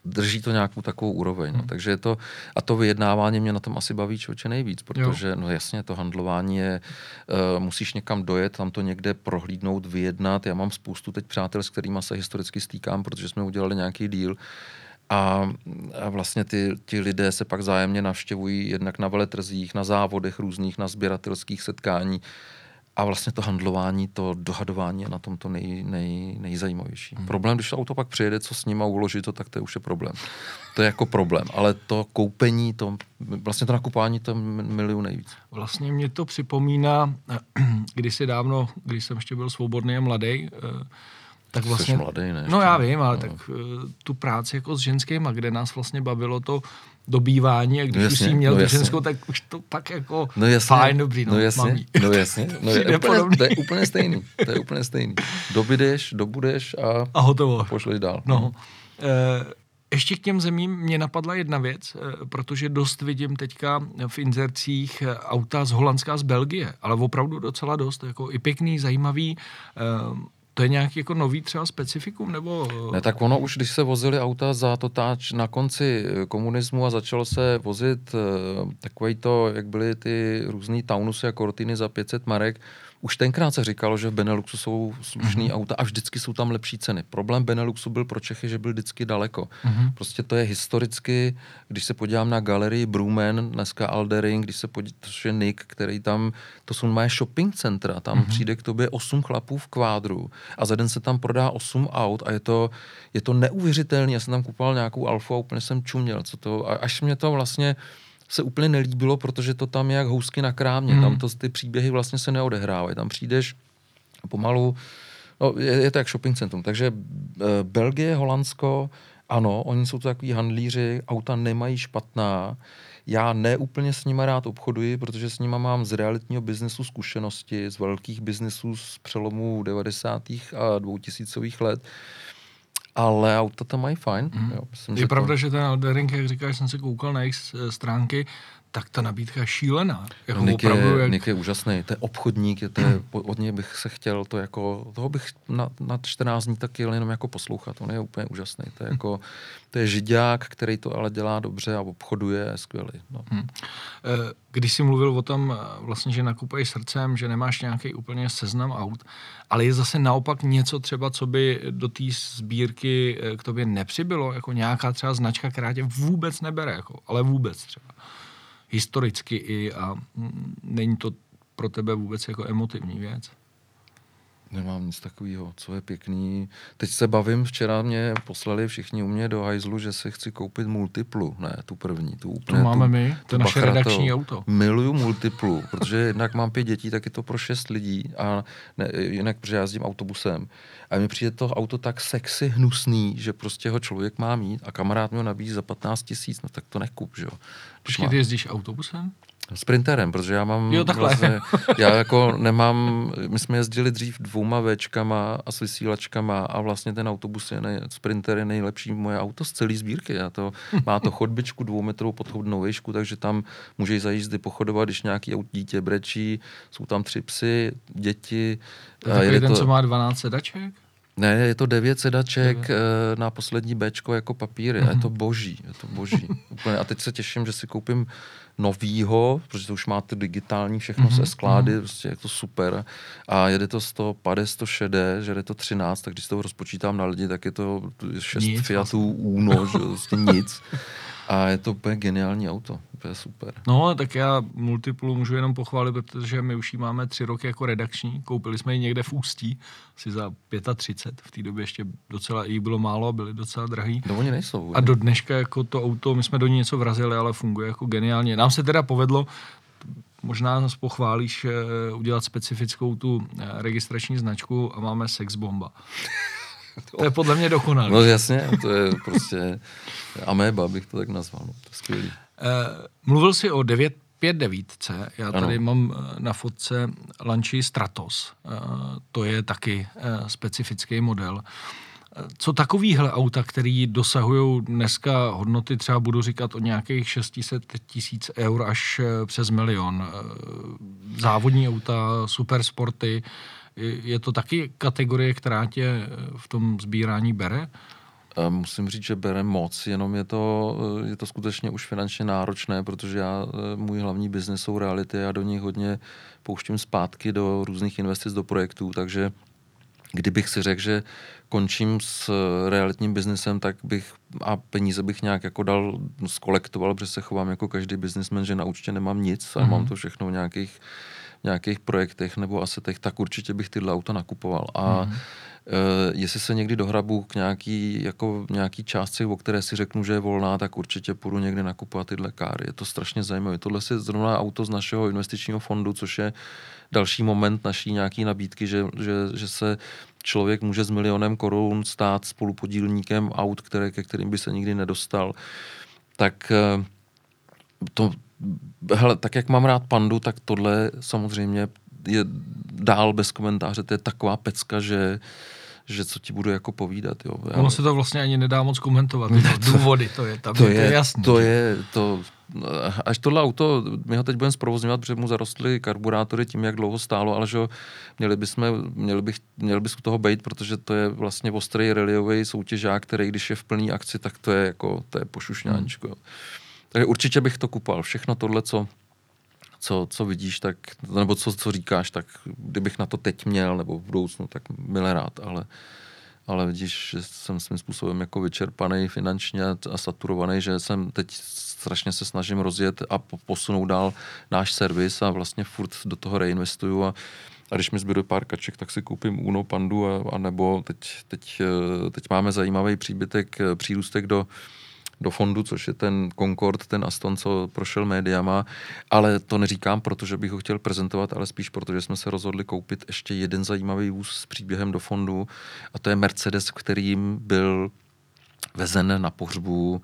drží to nějakou takovou úroveň. No. Hmm. Takže je to, a to vyjednávání mě na tom asi baví člověče nejvíc, protože jo. no jasně, to handlování je, uh, musíš někam dojet, tam to někde prohlídnout, vyjednat. Já mám spoustu teď přátel, s kterými se historicky stýkám, protože jsme udělali nějaký díl. A, a vlastně ty, ti lidé se pak zájemně navštěvují jednak na veletrzích, na závodech různých, na sběratelských setkání. A vlastně to handlování, to dohadování je na tom to nej, nej, nejzajímavější. Hmm. Problém, když to auto pak přijede, co s ním a uložit to, tak to je už je problém. To je jako problém. Ale to koupení, to, vlastně to nakupování, to miluju nejvíc. Vlastně mě to připomíná, kdysi dávno, když jsem ještě byl svobodný a mladý, eh, tak vlastně... Jsi mladý, ne? No já vím, ale no. tak uh, tu práci jako s ženskýma, kde nás vlastně bavilo to dobývání a když no jasně, už jsi měl no tu ženskou, tak už to pak jako no jasně, fajn, dobrý, no, no jasně, mamí. No jasně, no je, úplně, to je úplně stejný, to je úplně stejný. Dobydeš, dobudeš a, a hotovo. pošleš dál. No. E, ještě k těm zemím mě napadla jedna věc, eh, protože dost vidím teďka v inzercích auta z Holandska z Belgie, ale opravdu docela dost, jako i pěkný, zajímavý, to je nějaký jako nový třeba specifikum, nebo... Ne, tak ono už, když se vozili auta za totáč na konci eh, komunismu a začalo se vozit eh, takový to, jak byly ty různý taunusy a kortiny za 500 marek, už tenkrát se říkalo, že v Beneluxu jsou slušný mm-hmm. auta a vždycky jsou tam lepší ceny. Problém Beneluxu byl pro Čechy, že byl vždycky daleko. Mm-hmm. Prostě to je historicky, když se podívám na galerii Brumen, dneska Aldering, když se podívám, to je Nick, který tam, to jsou moje shopping centra, tam mm-hmm. přijde k tobě 8 chlapů v kvádru a za den se tam prodá 8 aut a je to, je to neuvěřitelné. Já jsem tam kupoval nějakou alfu a úplně jsem čuměl, co to, a až mě to vlastně se úplně nelíbilo, protože to tam je jak housky na krámě. Hmm. Tam to, ty příběhy vlastně se neodehrávají. Tam přijdeš pomalu, no, je, je to jak shopping centrum. Takže e, Belgie, Holandsko, ano, oni jsou to takový handlíři, auta nemají špatná. Já neúplně s nimi rád obchoduji, protože s nimi mám z realitního biznesu zkušenosti, z velkých biznesů z přelomu 90. a 2000. let ale auta tam mají fajn. Mm. Jo, myslím, je že pravda, to... že ten Aldering, jak říkáš, jsem se koukal na jejich stránky, tak ta nabídka je šílená. Jako no, Nick, je, jak... Nick je úžasný, to je obchodník, to je, od něj bych se chtěl, to jako, toho bych na, na 14 dní tak jel jenom jako poslouchat, on je úplně úžasný, to je jako, to je žiďák, který to ale dělá dobře a obchoduje, je skvělý. No. Hmm. Když jsi mluvil o tom, eh, vlastně, že nakupuješ srdcem, že nemáš nějaký úplně seznam aut, ale je zase naopak něco třeba, co by do té sbírky eh, k tobě nepřibylo, jako nějaká třeba značka, která tě vůbec nebere, jako, ale vůbec třeba historicky i a mm, není to pro tebe vůbec jako emotivní věc? Nemám nic takového, co je pěkný. Teď se bavím, včera mě poslali všichni u mě do hajzlu, že si chci koupit multiplu, ne tu první, tu úplně. To máme tu, my, to je naše redakční auto. Miluju multiplu, protože jednak mám pět dětí, tak je to pro šest lidí a ne, jinak, protože já jezdím autobusem. A mi přijde to auto tak sexy, hnusný, že prostě ho člověk má mít a kamarád mi ho nabízí za 15 tisíc, no tak to nekup, že jo. Počkej, ty jezdíš autobusem? Sprinterem, protože já mám jo, vlastně, já jako nemám, my jsme jezdili dřív dvouma Včkama a s vysílačkama a vlastně ten autobus je, nej, Sprinter je nejlepší moje auto z celé sbírky. Já to, má to chodbičku dvoumetrovou podchodnou výšku, takže tam můžeš za jízdy pochodovat, když nějaký dítě brečí, jsou tam tři psy, děti. To je takový ten, to... co má 12 sedaček? Ne, je to devět sedaček. Eh, na poslední Bčko jako papíry mm-hmm. a je to mhm. boží, je to boží. Úplně. A teď se těším, že si koupím novýho, protože to už má ty digitální všechno mm-hmm. se sklády, mm-hmm. prostě je to super. A jede to 150, 160, že jde to 13, tak když to rozpočítám na lidi, tak je to 6 nic, Fiatů vlastně. Uno, že prostě nic. A je to úplně geniální auto, úplně super. No, tak já Multiplu můžu jenom pochválit, protože my už ji máme tři roky jako redakční. Koupili jsme ji někde v Ústí, asi za 35. V té době ještě docela jí bylo málo a byly docela drahý. No oni nejsou. A do dneška jako to auto, my jsme do ní něco vrazili, ale funguje jako geniálně. Nám se teda povedlo, možná nás pochválíš, eh, udělat specifickou tu eh, registrační značku a máme sex bomba. To je podle mě dokonalé. No jasně, to je prostě ameba, bych to tak nazval. No, to je skvělý. mluvil jsi o 959. Já tady ano. mám na fotce Lanchy Stratos. To je taky specifický model. Co takovýhle auta, který dosahují dneska hodnoty, třeba budu říkat o nějakých 600 tisíc eur až eh, přes milion. Eh, závodní auta, supersporty, je to taky kategorie, která tě eh, v tom sbírání bere? Musím říct, že bere moc, jenom je to, je to skutečně už finančně náročné, protože já, můj hlavní biznes jsou reality, já do nich hodně pouštím zpátky do různých investic do projektů, takže kdybych si řekl, že končím s realitním biznesem, tak bych a peníze bych nějak jako dal, skolektoval, protože se chovám jako každý biznismen, že na účtě nemám nic a mm-hmm. mám to všechno v nějakých, nějakých projektech nebo asetech, tak určitě bych tyhle auta nakupoval. A mm-hmm. Uh, jestli se někdy dohrabu k nějaký, jako nějaký částce, o které si řeknu, že je volná, tak určitě půjdu někdy nakupovat tyhle káry. Je to strašně zajímavé. Tohle je zrovna auto z našeho investičního fondu, což je další moment naší nějaký nabídky, že, že, že se člověk může s milionem korun stát spolupodílníkem aut, které, ke kterým by se nikdy nedostal. Tak eh, to, hele, tak jak mám rád pandu, tak tohle samozřejmě je dál bez komentáře. To je taková pecka, že že co ti budu jako povídat. Jo. Ono se to vlastně ani nedá moc komentovat. Ne, to, důvody, to je tam, to je, to je jasný. To je, to, až tohle auto, my ho teď budeme zprovozňovat, protože mu zarostly karburátory tím, jak dlouho stálo, ale že měli, bychom, měli, bych, měli bys u toho být, protože to je vlastně ostrý reliový soutěžák, který když je v plný akci, tak to je jako, to je pošušňáčko. Hmm. Takže určitě bych to kupal. Všechno tohle, co co, co vidíš, tak, nebo co, co říkáš, tak kdybych na to teď měl, nebo v budoucnu, tak milé rád, ale, ale vidíš, že jsem svým způsobem jako vyčerpaný finančně a saturovaný, že jsem teď strašně se snažím rozjet a posunout dál náš servis a vlastně furt do toho reinvestuju a a když mi zbyde pár kaček, tak si koupím Uno Pandu a, a nebo teď, teď, teď máme zajímavý příbytek, přírůstek do, do fondu, což je ten Concord, ten Aston, co prošel médiama, ale to neříkám, protože bych ho chtěl prezentovat, ale spíš protože jsme se rozhodli koupit ještě jeden zajímavý vůz s příběhem do fondu a to je Mercedes, kterým byl vezen na pohřbu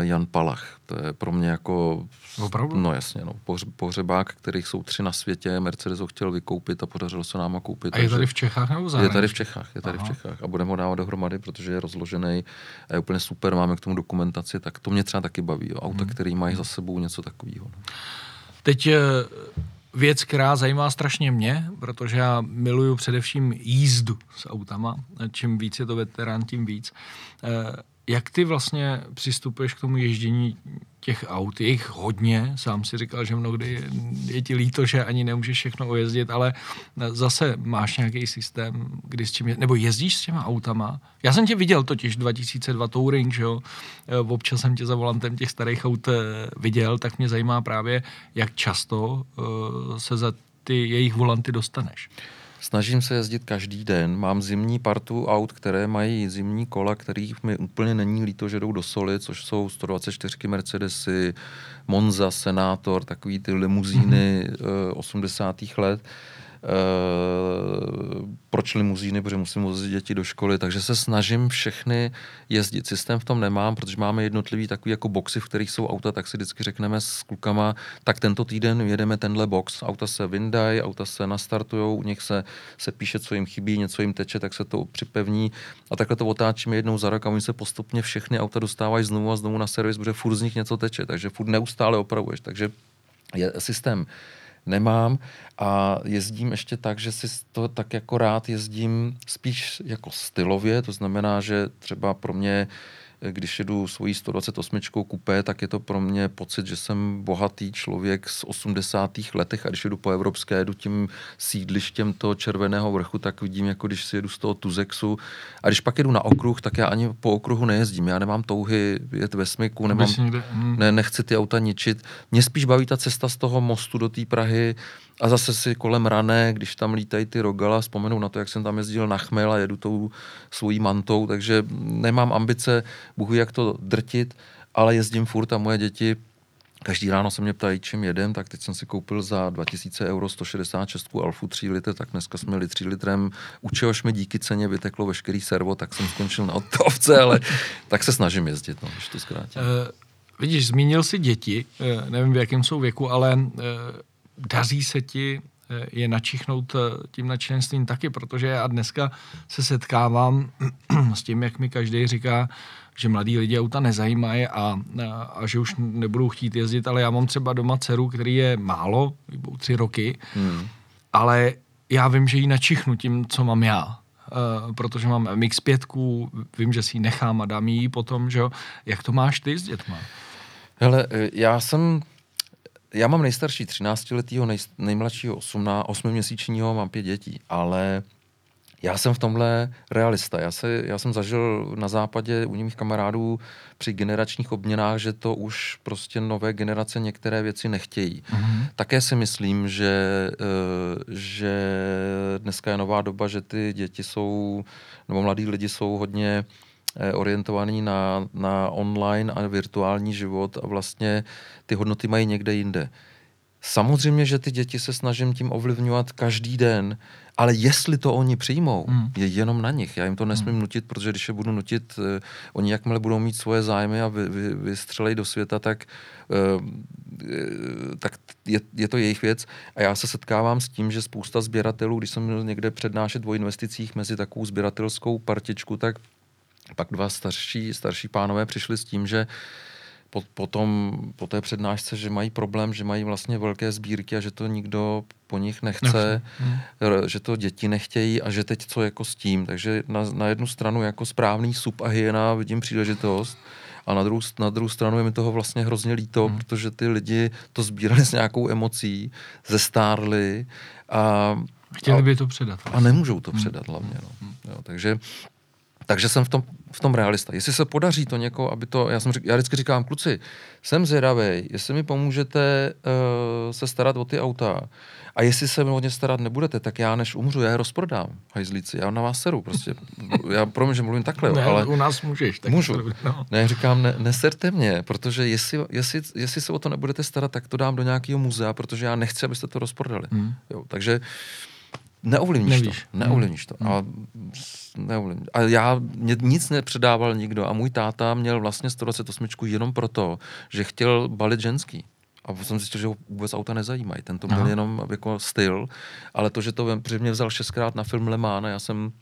Jan Palach. To je pro mě jako... Opravdu? No jasně, no. Pohř, pohřebák, kterých jsou tři na světě, Mercedes ho chtěl vykoupit a podařilo se nám koupit. A je tady v Čechách nebo zahraničí? Je tady v Čechách, je tady Aha. v Čechách a budeme ho dávat dohromady, protože je rozložený a je úplně super, máme k tomu dokumentaci, tak to mě třeba taky baví. Jo. Auta, hmm. který mají za sebou něco takového. No. Teď eh, věc, která zajímá strašně mě, protože já miluju především jízdu s autama. Čím víc je to veterán, tím víc. Eh, jak ty vlastně přistupuješ k tomu ježdění těch aut? Je jich hodně, sám si říkal, že mnohdy je ti líto, že ani nemůžeš všechno ojezdit, ale zase máš nějaký systém, kdy s čím je, nebo jezdíš s těma autama? Já jsem tě viděl totiž 2002 Touring, že jo? E, občas jsem tě za volantem těch starých aut e, viděl, tak mě zajímá právě, jak často se za ty jejich volanty dostaneš. Snažím se jezdit každý den. Mám zimní partu aut, které mají zimní kola, kterých mi úplně není líto, že jdou do soli, což jsou 124 Mercedesy, Monza, Senátor, takový ty limuzíny mm-hmm. 80. let. Eh, proč limuzíny, protože musím vozit děti do školy, takže se snažím všechny jezdit. Systém v tom nemám, protože máme jednotlivý takový jako boxy, v kterých jsou auta, tak si vždycky řekneme s klukama, tak tento týden jedeme tenhle box. Auta se vyndají, auta se nastartují, u nich se, se píše, co jim chybí, něco jim teče, tak se to připevní a takhle to otáčíme jednou za rok a oni se postupně všechny auta dostávají znovu a znovu na servis, protože furt z nich něco teče, takže furt neustále opravuješ. Takže je systém nemám a jezdím ještě tak, že si to tak jako rád jezdím spíš jako stylově, to znamená, že třeba pro mě když jedu svojí 128 kupé, tak je to pro mě pocit, že jsem bohatý člověk z 80. letech a když jedu po evropské, jedu tím sídlištěm toho červeného vrchu, tak vidím, jako když si jedu z toho Tuzexu. A když pak jedu na okruh, tak já ani po okruhu nejezdím. Já nemám touhy jet ve smyku, nemám, hmm. ne, nechci ty auta ničit. Mě spíš baví ta cesta z toho mostu do té Prahy, a zase si kolem rané, když tam lítají ty rogala, vzpomenu na to, jak jsem tam jezdil na chmel a jedu tou svojí mantou, takže nemám ambice, bohu jak to drtit, ale jezdím furt a moje děti Každý ráno se mě ptají, čím jedem, tak teď jsem si koupil za 2000 euro 166 Alfu 3 litr, tak dneska jsme jeli 3 litrem, u čehož mi díky ceně vyteklo veškerý servo, tak jsem skončil na odtovce, ale tak se snažím jezdit, no, když to zkrátím. Uh vidíš, zmínil si děti, eh, nevím v jakém jsou věku, ale eh, daří se ti je načichnout tím nadšenstvím taky, protože já dneska se setkávám s tím, jak mi každý říká, že mladí lidi auta nezajímají a, a, a že už nebudou chtít jezdit, ale já mám třeba doma dceru, který je málo, tři roky, hmm. ale já vím, že ji načichnu tím, co mám já. Uh, protože mám MX-5, vím, že si ji nechám a dám ji potom, že jo. Jak to máš ty s dětma? Hele, eh, já jsem, já mám nejstarší 13-letýho, nej, nejmladšího 8-měsíčního, mám pět dětí, ale já jsem v tomhle realista. Já, se, já jsem zažil na západě u mých kamarádů při generačních obměnách, že to už prostě nové generace některé věci nechtějí. Mm-hmm. Také si myslím, že, eh, že dneska je nová doba, že ty děti jsou, nebo mladí lidi jsou hodně eh, orientovaný na, na online a virtuální život a vlastně ty hodnoty mají někde jinde. Samozřejmě, že ty děti se snažím tím ovlivňovat každý den, ale jestli to oni přijmou, hmm. je jenom na nich. Já jim to nesmím hmm. nutit, protože když je budu nutit, uh, oni jakmile budou mít svoje zájmy a vy, vy, vystřelej do světa, tak, uh, tak je, je to jejich věc. A já se setkávám s tím, že spousta sběratelů, když jsem měl někde přednášet o investicích mezi takovou sběratelskou partičku, tak pak dva starší, starší pánové přišli s tím, že uh, po, potom, po té přednášce, že mají problém, že mají vlastně velké sbírky a že to nikdo po nich nechce, hmm. že to děti nechtějí a že teď co jako s tím. Takže na, na jednu stranu jako správný sub a hyena vidím příležitost a na druhou, na druhou stranu je mi toho vlastně hrozně líto, hmm. protože ty lidi to sbírali s nějakou emocí, zestárli a Chtěli by to předat. Vlastně. A nemůžou to předat hmm. hlavně. No. Hmm. Jo, takže takže jsem v tom, v tom realista. Jestli se podaří to někoho, aby to, já, jsem já vždycky říkám, kluci, jsem zvědavý, jestli mi pomůžete uh, se starat o ty auta a jestli se mi o ně starat nebudete, tak já než umřu, já je rozprodám, hajzlíci, já na vás seru prostě. Já promiň, že mluvím takhle, ne, ale... u nás můžeš. Tak můžu. No. Ne, říkám, ne, neserte mě, protože jestli, jestli, jestli se o to nebudete starat, tak to dám do nějakého muzea, protože já nechci, abyste to rozprodali. Hmm. Jo, takže Neovlivníš Nevíš. to. Neovlivníš to. Hmm. A, neovlivníš. a já mě nic nepředával nikdo a můj táta měl vlastně 128 jenom proto, že chtěl balit ženský. A jsem zjistil, že ho vůbec auta nezajímají. Ten to měl Aha. jenom jako styl, ale to, že to že mě vzal šestkrát na film Le Mans, já jsem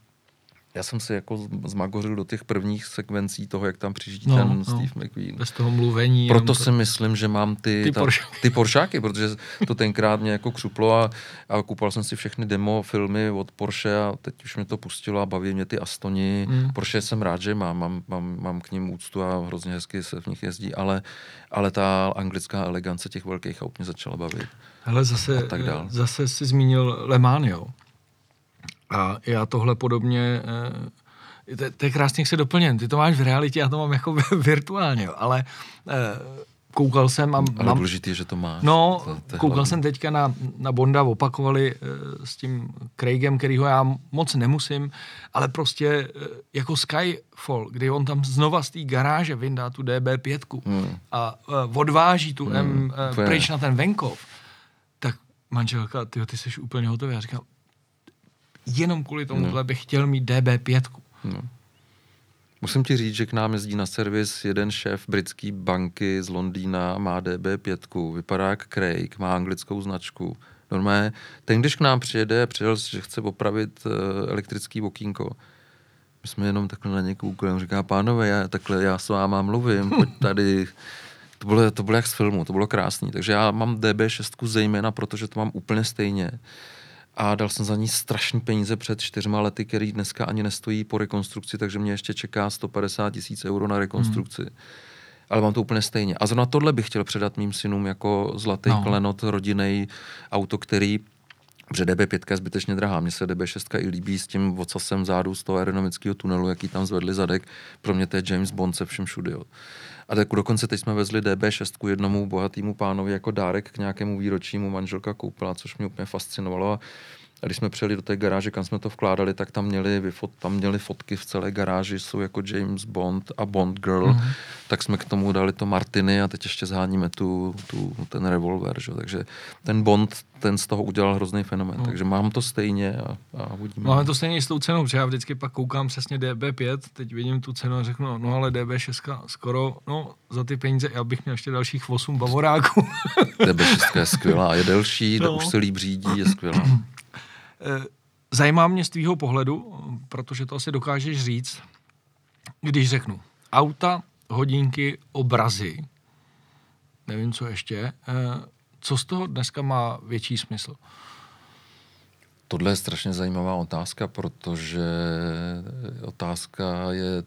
já jsem si jako zmagořil do těch prvních sekvencí toho, jak tam přijíždí no, ten no, Steve McQueen. Bez toho mluvení. Proto si to... myslím, že mám ty, ty, ta, poršáky. ty poršáky, protože to tenkrát mě jako křuplo a, a kupoval jsem si všechny demo filmy od Porsche a teď už mě to pustilo a baví mě ty Astoni. Mm. Porsche jsem rád, že mám, mám, mám, mám k ním úctu a hrozně hezky se v nich jezdí, ale, ale ta anglická elegance těch velkých aut mě začala bavit. Hele, zase, tak dál. zase si zmínil Le Mans, jo? A já tohle podobně, eh, to, je krásně, jak se doplněn. Ty to máš v realitě, já to mám jako virtuálně, ale eh, koukal jsem a Ale mám... důležitý že to máš. No, to, to koukal hlavně. jsem teďka na, na Bonda, opakovali uh, s tím Craigem, kterýho já moc nemusím, ale prostě jako Skyfall, kdy on tam znova z té garáže vyndá tu DB5 hmm. a odváží tu hmm. M pryč na ten venkov, tak manželka, ty, ty jsi úplně hotový. Já říkám, jenom kvůli tomu no. bych chtěl mít DB5. No. Musím ti říct, že k nám jezdí na servis jeden šéf britské banky z Londýna, má DB5, vypadá jak Craig, má anglickou značku. Normálně, ten, když k nám přijede, přijel, že chce opravit uh, elektrický okýnko, my jsme jenom takhle na ně koukali, on říká, pánové, já, takhle já s váma mluvím, pojď tady. To bylo, to bylo jak z filmu, to bylo krásný. Takže já mám DB6 zejména, protože to mám úplně stejně a dal jsem za ní strašný peníze před čtyřma lety, který dneska ani nestojí po rekonstrukci, takže mě ještě čeká 150 tisíc euro na rekonstrukci. Hmm. Ale mám to úplně stejně. A zrovna tohle bych chtěl předat mým synům jako zlatý no. klenot rodinný auto, který Protože DB5 je zbytečně drahá. Mně se DB6 i líbí s tím ocasem zádu z toho aerodynamického tunelu, jaký tam zvedli zadek. Pro mě to je James Bond se všem všude. Jo. A tak dokonce teď jsme vezli DB6 jednomu bohatému pánovi jako dárek k nějakému výročímu manželka koupila, což mě úplně fascinovalo. A když jsme přijeli do té garáže, kam jsme to vkládali, tak tam měli, tam měli fotky v celé garáži, jsou jako James Bond a Bond Girl. Mm-hmm. Tak jsme k tomu dali to Martiny a teď ještě zháníme tu, tu, ten revolver. Že? Takže ten Bond, ten z toho udělal hrozný fenomén. Mm. Takže mám to stejně a, a uvidíme. Máme to stejně i s tou cenou, protože já vždycky pak koukám přesně DB5, teď vidím tu cenu a řeknu, no ale DB6 skoro, no za ty peníze, já bych měl ještě dalších 8 bavoráků. DB6 je skvělá, je delší, no. už se líp řídí, je skvělá. Eh, zajímá mě z tvýho pohledu, protože to asi dokážeš říct, když řeknu auta, hodinky, obrazy, nevím co ještě, eh, co z toho dneska má větší smysl? Tohle je strašně zajímavá otázka, protože otázka je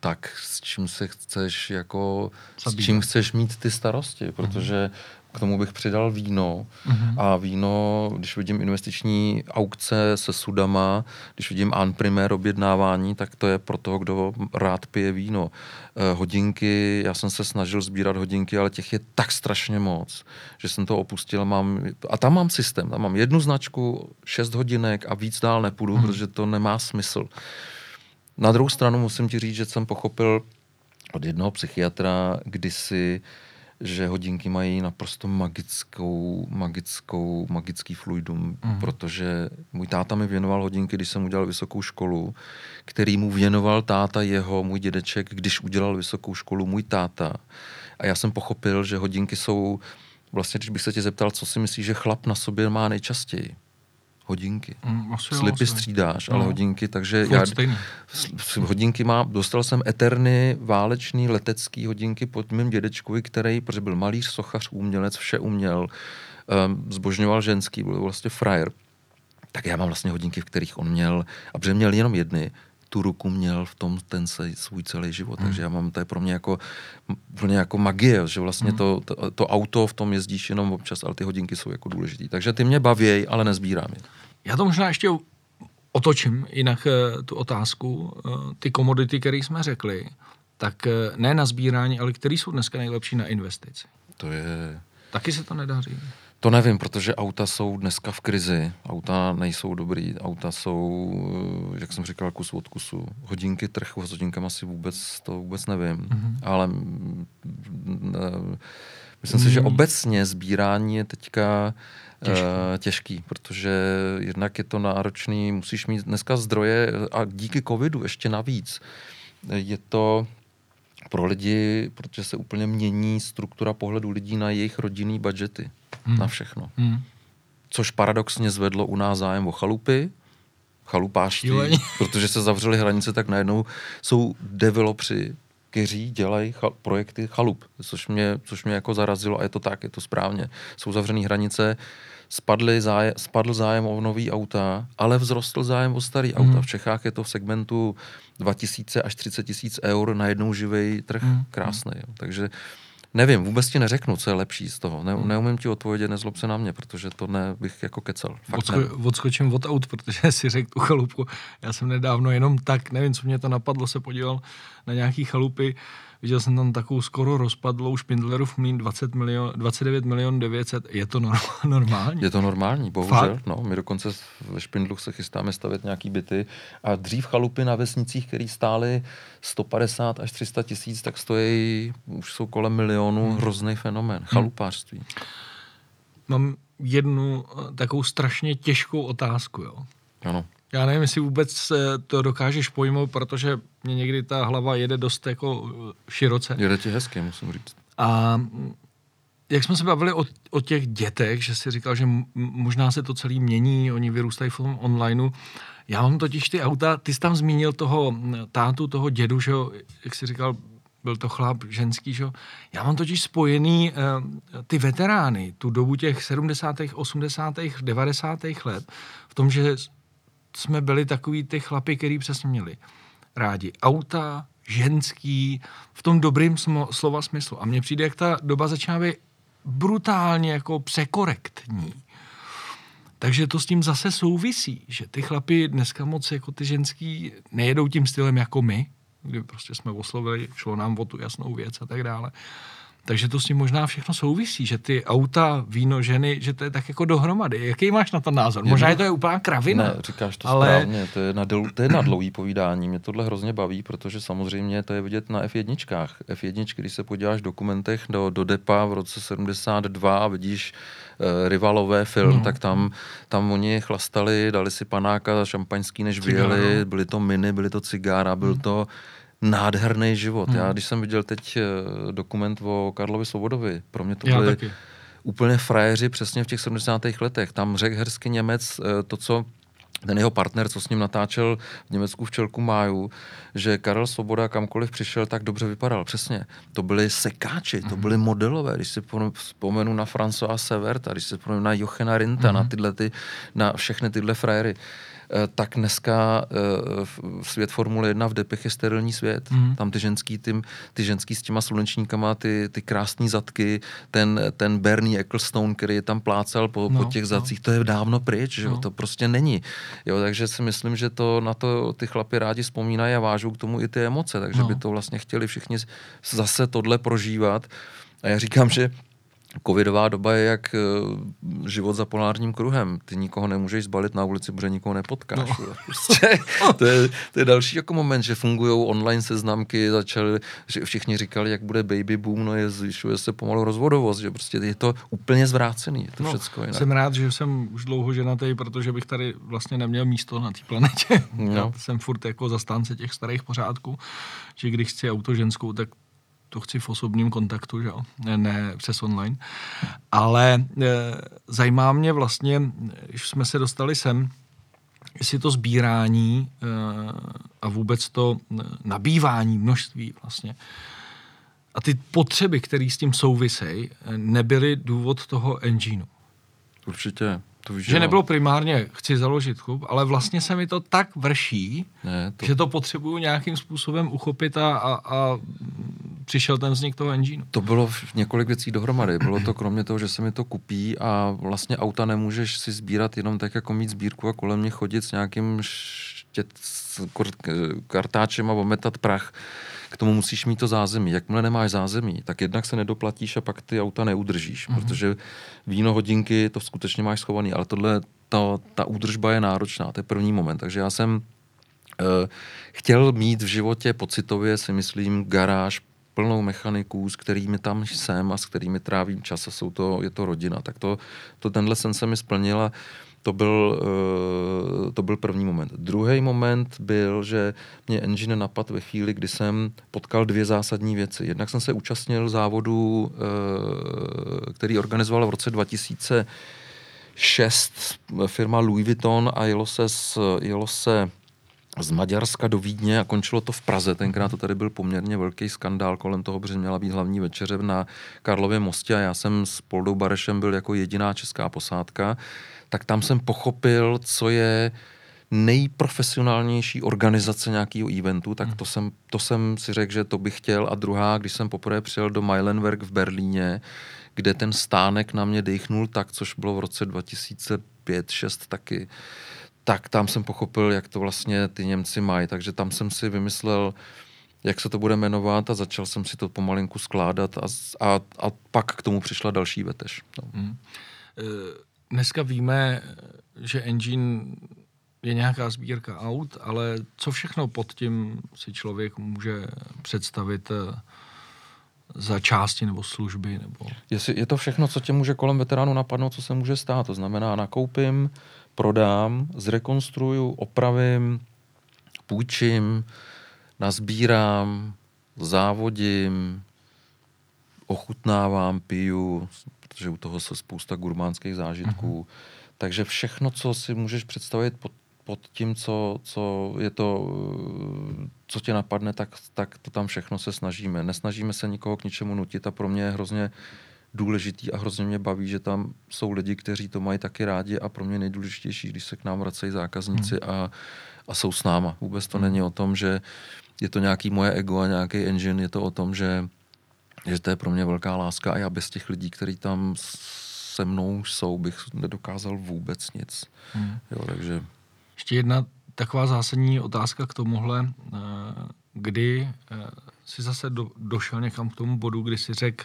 tak, s čím se chceš jako, Zabít. s čím chceš mít ty starosti, protože k tomu bych přidal víno. Mm-hmm. A víno, když vidím investiční aukce se sudama, když vidím an primér objednávání, tak to je pro toho, kdo rád pije víno. Eh, hodinky, já jsem se snažil sbírat hodinky, ale těch je tak strašně moc, že jsem to opustil. Mám, a tam mám systém, tam mám jednu značku, šest hodinek a víc dál nepůjdu, mm-hmm. protože to nemá smysl. Na druhou stranu musím ti říct, že jsem pochopil od jednoho psychiatra kdysi, že hodinky mají naprosto magickou, magickou, magický fluidum, mm. protože můj táta mi věnoval hodinky, když jsem udělal vysokou školu, který mu věnoval táta jeho, můj dědeček, když udělal vysokou školu můj táta. A já jsem pochopil, že hodinky jsou, vlastně když bych se tě zeptal, co si myslíš, že chlap na sobě má nejčastěji, hodinky. Mm, asi Slipy asi. střídáš, no. ale hodinky, takže Furt já stejný. hodinky mám, dostal jsem eterny válečný letecký hodinky pod mým dědečkovi, který, protože byl malíř, sochař, umělec, vše uměl, um, zbožňoval ženský, byl vlastně frajer. Tak já mám vlastně hodinky, v kterých on měl, a protože měl jenom jedny, tu ruku měl v tom ten se, svůj celý život. Hmm. Takže já mám, to je pro mě jako, úplně jako magie, že vlastně hmm. to, to, to, auto v tom jezdíš jenom občas, ale ty hodinky jsou jako důležitý. Takže ty mě baví, ale nezbírám je. Já to možná ještě otočím jinak eh, tu otázku. Eh, ty komodity, které jsme řekli, tak eh, ne na sbírání, ale které jsou dneska nejlepší na investici? To je... Taky se to nedaří. To nevím, protože auta jsou dneska v krizi. Auta nejsou dobrý, auta jsou, jak jsem říkal, kus od kusu. Hodinky, trh s hodinkama si vůbec, to vůbec nevím. Mm-hmm. Ale ne, myslím mm. si, že mhm. obecně sbírání je teďka těžký. Uh, těžký, protože jednak je to náročný, musíš mít dneska zdroje a díky covidu ještě navíc. Je to pro lidi, protože se úplně mění struktura pohledu lidí na jejich rodinný budgety, hmm. na všechno. Hmm. Což paradoxně zvedlo u nás zájem o chalupy, chalupáští, protože se zavřely hranice, tak najednou jsou developři, kteří dělají chal- projekty chalup, což mě, což mě jako zarazilo a je to tak, je to správně. Jsou zavřené hranice, spadly zájem, spadl zájem o nový auta, ale vzrostl zájem o starý mm. auta. V Čechách je to v segmentu 2000 až 30 tisíc eur na jednou živý trh. Mm. Krásný. Jo. Takže nevím, vůbec ti neřeknu, co je lepší z toho. Ne, mm. neumím ti odpovědět, nezlob se na mě, protože to ne, bych jako kecel. Fakt Odsko- odskočím od aut, protože si řekl tu chalupku. Já jsem nedávno jenom tak, nevím, co mě to napadlo, se podíval na nějaký chalupy, Viděl jsem tam takovou skoro rozpadlou Špindlerův mlín 20 milion, 29 milion 900. Je to normální? Je to normální, bohužel. Fakt? No, my dokonce ve Špindlu se chystáme stavět nějaký byty a dřív chalupy na vesnicích, které stály 150 až 300 tisíc, tak stojí, už jsou kolem milionu, hmm. hrozný fenomén. Hmm. Chalupářství. Mám jednu eh, takovou strašně těžkou otázku, jo. Ano. Já nevím, jestli vůbec to dokážeš pojmout, protože mě někdy ta hlava jede dost jako eh, široce. Jede ti hezky, musím říct. A jak jsme se bavili o, o těch dětech, že si říkal, že možná se to celý mění, oni vyrůstají v tom onlineu. Já mám totiž ty auta, ty jsi tam zmínil toho tátu, toho dědu, že jak jsi říkal, byl to chlap ženský, že Já mám totiž spojený uh, ty veterány, tu dobu těch 70., 80., 90. let, v tom, že jsme byli takový ty chlapy, který přesně měli rádi auta, ženský, v tom dobrým sm- slova smyslu. A mně přijde, jak ta doba začíná být brutálně jako překorektní. Takže to s tím zase souvisí, že ty chlapy dneska moc jako ty ženský nejedou tím stylem jako my, kdy prostě jsme oslovili, šlo nám o tu jasnou věc a tak dále. Takže to s tím možná všechno souvisí, že ty auta, víno, ženy, že to je tak jako dohromady. Jaký máš na to názor? Možná je to je úplná kravina. Ne, říkáš to ale... správně, to je, na del, to je na dlouhý povídání. Mě tohle hrozně baví, protože samozřejmě to je vidět na F1. F1, když se podíváš v dokumentech do, do DEPA v roce 72 a vidíš uh, rivalové film, hmm. tak tam, tam oni chlastali, dali si panáka šampaňský, než vyjeli, no. byly to miny, byly to cigára, byl hmm. Nádherný život. Hmm. Já když jsem viděl teď eh, dokument o Karlovi Svobodovi, pro mě to Já byly taky. úplně frajeři přesně v těch 70. letech. Tam řekl herský Němec eh, to, co ten jeho partner, co s ním natáčel v Německu v Čelku máju, že Karel Svoboda kamkoliv přišel, tak dobře vypadal. Přesně. To byli sekáči, to byli mhm. modelové. Když si vzpomenu na François Severta, když si vzpomenu na Jochena Rinta, mm-hmm. na, tyhle ty, na všechny tyhle frajery. Eh, tak dneska uh, svět Formule 1 v depech je sterilní svět. Mm. Tam ty ženský, ty, ty ženský s těma slunečníkama, ty, ty krásné zadky, ten, ten Bernie Ecclestone, který je tam plácal po, no, po těch no. zadcích, no. to je dávno pryč, no. jo? to prostě není. Jo, takže si myslím, že to na to ty chlapi rádi vzpomínají a vážou k tomu i ty emoce, takže no. by to vlastně chtěli všichni zase tohle prožívat. A já říkám, že covidová doba je jak uh, život za polárním kruhem. Ty nikoho nemůžeš zbalit na ulici, protože nikoho nepotkáš. No. Prostě, to, je, to je další jako moment, že fungují online seznamky, začali, že všichni říkali, jak bude baby boom, no je, zvyšuje se pomalu rozvodovost, že prostě je to úplně zvrácený, je to no, všecko jinak. Jsem rád, že jsem už dlouho ženatý, protože bych tady vlastně neměl místo na té planetě. No. Já jsem furt jako zastánce těch starých pořádků, že když chci auto ženskou, tak to chci v osobním kontaktu, že jo? Ne, ne přes online. Ale e, zajímá mě vlastně, když jsme se dostali sem, jestli to sbírání e, a vůbec to nabývání množství vlastně a ty potřeby, které s tím souvisejí, nebyly důvod toho engineu. Určitě. To víš, že nebylo primárně chci založit klub, ale vlastně se mi to tak vrší, ne, to... že to potřebuju nějakým způsobem uchopit a, a, a přišel ten vznik toho engineu. To bylo několik věcí dohromady. Bylo to kromě toho, že se mi to kupí a vlastně auta nemůžeš si sbírat jenom tak, jako mít sbírku a kolem mě chodit s nějakým štět, kartáčem a ometat prach k tomu musíš mít to zázemí. Jakmile nemáš zázemí, tak jednak se nedoplatíš a pak ty auta neudržíš, mm-hmm. protože víno, hodinky, to skutečně máš schovaný, ale tohle, ta, ta údržba je náročná, to je první moment. Takže já jsem uh, chtěl mít v životě pocitově, si myslím, garáž plnou mechaniků, s kterými tam jsem a s kterými trávím čas a jsou to, je to rodina. Tak to, to tenhle sen se mi splnil a to byl, uh, to byl první moment. Druhý moment byl, že mě engine napad ve chvíli, kdy jsem potkal dvě zásadní věci. Jednak jsem se účastnil závodu, uh, který organizoval v roce 2006 firma Louis Vuitton a jelo se, s, jelo se z Maďarska do Vídně a končilo to v Praze. Tenkrát to tady byl poměrně velký skandál kolem toho, protože měla být hlavní večeře na Karlově mostě a já jsem s Poldou Barešem byl jako jediná česká posádka tak tam jsem pochopil, co je nejprofesionálnější organizace nějakého eventu, tak hmm. to jsem, to jsem si řekl, že to bych chtěl. A druhá, když jsem poprvé přijel do Meilenwerk v Berlíně, kde ten stánek na mě dechnul tak, což bylo v roce 2005-6 taky, tak tam jsem pochopil, jak to vlastně ty Němci mají. Takže tam jsem si vymyslel, jak se to bude jmenovat a začal jsem si to pomalinku skládat a, a, a pak k tomu přišla další vetež. No. Hmm. Uh Dneska víme, že engine je nějaká sbírka aut, ale co všechno pod tím si člověk může představit eh, za části nebo služby? Nebo... Jestli je to všechno, co tě může kolem veteránu napadnout, co se může stát. To znamená, nakoupím, prodám, zrekonstruju, opravím, půjčím, nazbírám, závodím, ochutnávám, piju, protože u toho se spousta gurmánských zážitků. Uh-huh. Takže všechno, co si můžeš představit pod, pod tím, co, co je to, co tě napadne, tak, tak to tam všechno se snažíme. Nesnažíme se nikoho k ničemu nutit a pro mě je hrozně důležitý a hrozně mě baví, že tam jsou lidi, kteří to mají taky rádi a pro mě nejdůležitější, když se k nám vracejí zákazníci hmm. a, a jsou s náma. Vůbec to hmm. není o tom, že je to nějaký moje ego a nějaký engine, je to o tom, že že to je pro mě velká láska a já bez těch lidí, kteří tam se mnou jsou, bych nedokázal vůbec nic. Hmm. Jo, takže... Ještě jedna taková zásadní otázka k tomuhle. Eh, kdy eh, si zase do, došel někam k tomu bodu, kdy si řekl,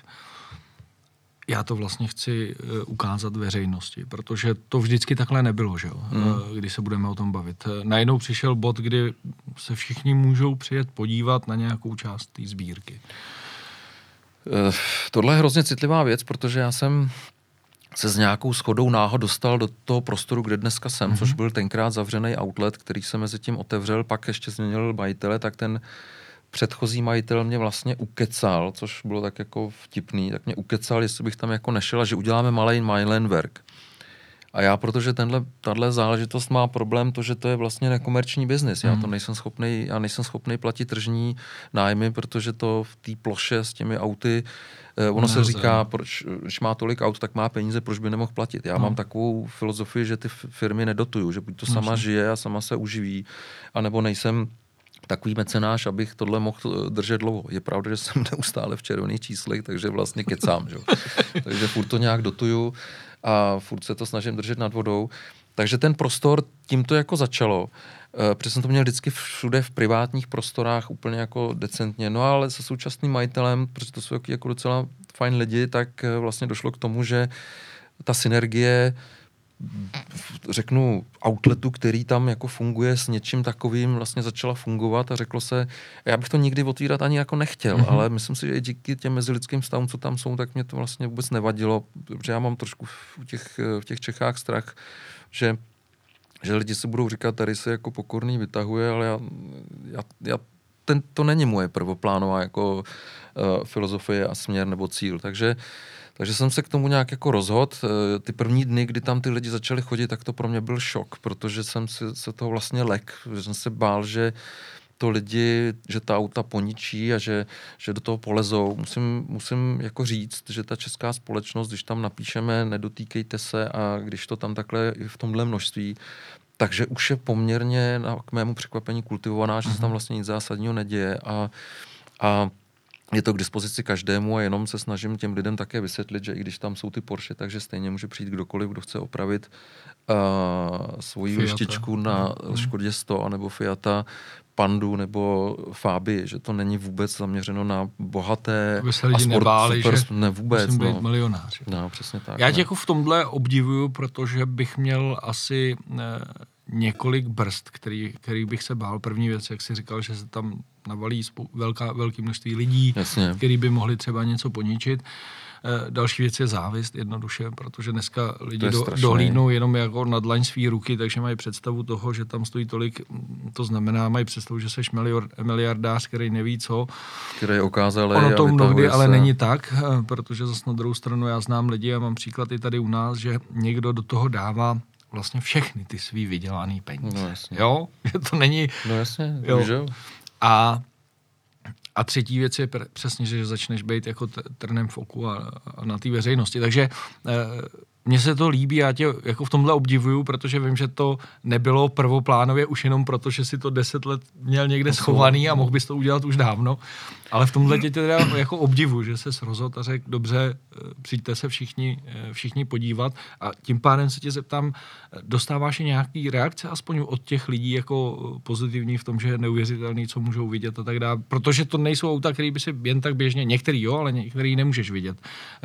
já to vlastně chci uh, ukázat veřejnosti, protože to vždycky takhle nebylo, že jo, mm. uh, když se budeme o tom bavit. Uh, najednou přišel bod, kdy se všichni můžou přijet podívat na nějakou část té sbírky. Uh, tohle je hrozně citlivá věc, protože já jsem se s nějakou schodou náhod dostal do toho prostoru, kde dneska jsem, mm-hmm. což byl tenkrát zavřený outlet, který se mezi tím otevřel, pak ještě změnil majitele, tak ten předchozí majitel mě vlastně ukecal, což bylo tak jako vtipný, tak mě ukecal, jestli bych tam jako nešel a že uděláme malý Milenwerk. A já, protože tenhle, tahle záležitost má problém to, že to je vlastně nekomerční biznis. Já to hmm. nejsem schopný, já nejsem schopný platit tržní nájmy, protože to v té ploše s těmi auty, eh, ono se říká, proč, když má tolik aut, tak má peníze, proč by nemohl platit. Já no. mám takovou filozofii, že ty firmy nedotuju, že buď to sama žije a sama se uživí, anebo nejsem takový mecenáš, abych tohle mohl eh, držet dlouho. Je pravda, že jsem neustále v červených číslech, takže vlastně kecám. Že? takže furt to nějak dotuju a furt se to snažím držet nad vodou. Takže ten prostor, tím to jako začalo. E, protože jsem to měl vždycky všude v privátních prostorách úplně jako decentně. No ale se současným majitelem, protože to jsou jako docela fajn lidi, tak eh, vlastně došlo k tomu, že ta synergie řeknu, outletu, který tam jako funguje s něčím takovým, vlastně začala fungovat a řeklo se, já bych to nikdy otvírat ani jako nechtěl, mm-hmm. ale myslím si, že i díky těm mezilidským stavům, co tam jsou, tak mě to vlastně vůbec nevadilo, protože já mám trošku v těch, v těch Čechách strach, že že lidi si budou říkat, tady se jako pokorný vytahuje, ale já, já, já ten, to není moje prvoplánová jako uh, filozofie a směr nebo cíl. Takže uh, takže jsem se k tomu nějak jako rozhod. Eh, ty první dny, kdy tam ty lidi začali chodit, tak to pro mě byl šok, protože jsem si, se toho vlastně lek, že jsem se bál, že to lidi, že ta auta poničí a že, že do toho polezou. Musím, musím jako říct, že ta česká společnost, když tam napíšeme nedotýkejte se a když to tam takhle v tomhle množství, takže už je poměrně k mému překvapení kultivovaná, že se tam mhm. vlastně nic zásadního neděje a, a je to k dispozici každému a jenom se snažím těm lidem také vysvětlit, že i když tam jsou ty Porsche, takže stejně může přijít kdokoliv, kdo chce opravit uh, svoji věštičku na mm. Škodě 100 nebo Fiata Pandu nebo Fáby, že to není vůbec zaměřeno na bohaté Aby se lidi a sport, nebáli, super, že ne vůbec. Musím být no. milionář. No, přesně tak. Já tě jako v tomhle obdivuju, protože bych měl asi ne, několik brzd, který, který bych se bál. První věc, jak jsi říkal, že se tam navalí spou- velká, velké množství lidí, Jasně. který by mohli třeba něco poničit. E, další věc je závist jednoduše, protože dneska lidi do, dohlídnou jenom jako na dlaň svý ruky, takže mají představu toho, že tam stojí tolik, to znamená, mají představu, že jsi miliardář, který neví co. Který ukázal. Ono to mnohdy ale není tak, eh, protože zase na druhou stranu já znám lidi a mám příklad i tady u nás, že někdo do toho dává vlastně všechny ty svý vydělaný peníze. No, jasně. Jo? Že to není... No jasně, jo. jo. A, a třetí věc je přesně, že začneš být jako trnem v oku a, a na té veřejnosti. Takže e, mně se to líbí, já tě jako v tomhle obdivuju, protože vím, že to nebylo prvoplánově už jenom proto, že si to deset let měl někde schovaný a mohl bys to udělat už dávno. Ale v tomhle tě teda jako obdivu, že se rozhodl a řekl, dobře, eh, přijďte se všichni, eh, všichni podívat a tím pádem se tě zeptám, eh, dostáváš nějaký reakce aspoň od těch lidí jako pozitivní v tom, že je neuvěřitelný, co můžou vidět a tak dále, protože to nejsou auta, které by si jen tak běžně, některý jo, ale některý nemůžeš vidět,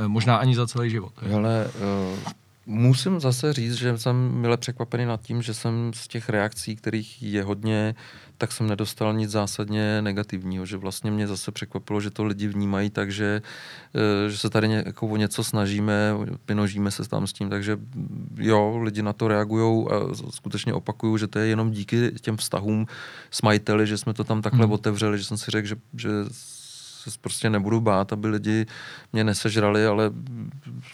možná ani za celý život. Ale uh Musím zase říct, že jsem mile překvapený nad tím, že jsem z těch reakcí, kterých je hodně, tak jsem nedostal nic zásadně negativního, že vlastně mě zase překvapilo, že to lidi vnímají tak, že, eh, že se tady ně, jako o něco snažíme, pinožíme se tam s tím, takže jo, lidi na to reagují a skutečně opakují, že to je jenom díky těm vztahům s majiteli, že jsme to tam takhle hmm. otevřeli, že jsem si řekl, že, že se prostě nebudu bát, aby lidi mě nesežrali, ale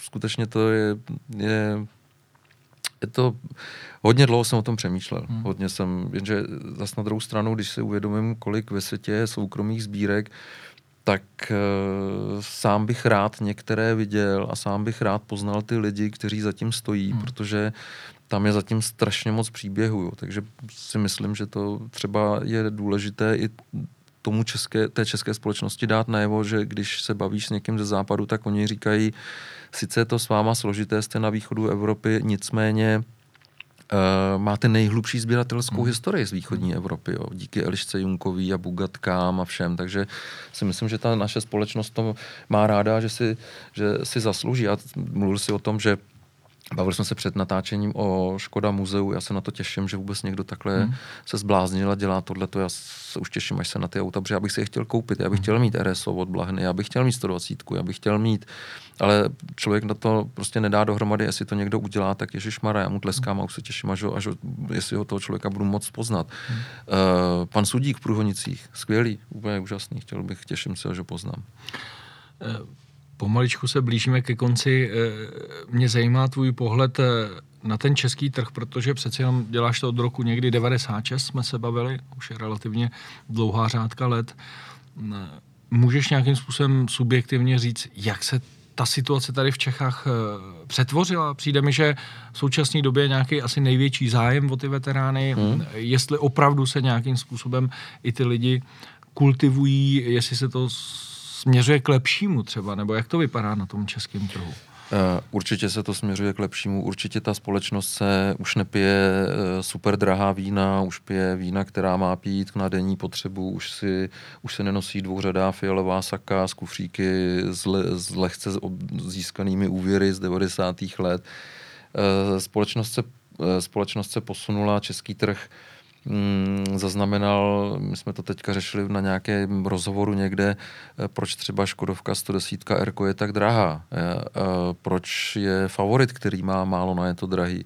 skutečně to je, je je to, hodně dlouho jsem o tom přemýšlel. Hmm. Hodně jsem, jenže zase na druhou stranu, když si uvědomím, kolik ve světě je soukromých sbírek, tak uh, sám bych rád některé viděl a sám bych rád poznal ty lidi, kteří zatím stojí, hmm. protože tam je zatím strašně moc příběhů. Takže si myslím, že to třeba je důležité i tomu české, té české společnosti dát najevo, že když se bavíš s někým ze západu, tak oni říkají, sice je to s váma složité, jste na východu Evropy, nicméně Uh, máte nejhlubší sběratelskou hmm. historii z východní Evropy, jo, díky Elišce Junkový a Bugatkám a všem, takže si myslím, že ta naše společnost to má ráda, že si, že si zaslouží. A mluvil si o tom, že Bavili jsme se před natáčením o Škoda muzeu, já se na to těším, že vůbec někdo takhle hmm. se zbláznil a dělá tohle, to já se už těším, až se na ty auta, protože já bych si je chtěl koupit, já bych hmm. chtěl mít RSO od Blahny, já bych chtěl mít 120, já bych chtěl mít, ale člověk na to prostě nedá dohromady, jestli to někdo udělá, tak Ježíš Mara, já mu tleskám a už se těším, až, ho, až ho, jestli ho toho člověka budu moc poznat. Hmm. Uh, pan Sudík v Průhonicích, skvělý, úplně úžasný, chtěl bych, těším se, že ho poznám. Pomaličku se blížíme ke konci. Eh, mě zajímá tvůj pohled eh, na ten český trh, protože přeci jenom děláš to od roku někdy 96, jsme se bavili, už je relativně dlouhá řádka let. Eh, můžeš nějakým způsobem subjektivně říct, jak se ta situace tady v Čechách přetvořila? Přijde mi, že v současné době je nějaký asi největší zájem o ty veterány, hmm. jestli opravdu se nějakým způsobem i ty lidi kultivují, jestli se to směřuje k lepšímu třeba, nebo jak to vypadá na tom českém trhu? Eh, určitě se to směřuje k lepšímu. Určitě ta společnost se už nepije eh, super drahá vína, už pije vína, která má pít na denní potřebu, už, si, už se nenosí dvouřadá fialová saka z kufříky s, le, s lehce získanými úvěry z 90. let. Eh, společnost se, společnost se posunula, český trh mm, zaznamenal, my jsme to teďka řešili na nějakém rozhovoru někde, eh, proč třeba Škodovka 110 R je tak drahá, je, eh, proč je favorit, který má málo na je to drahý.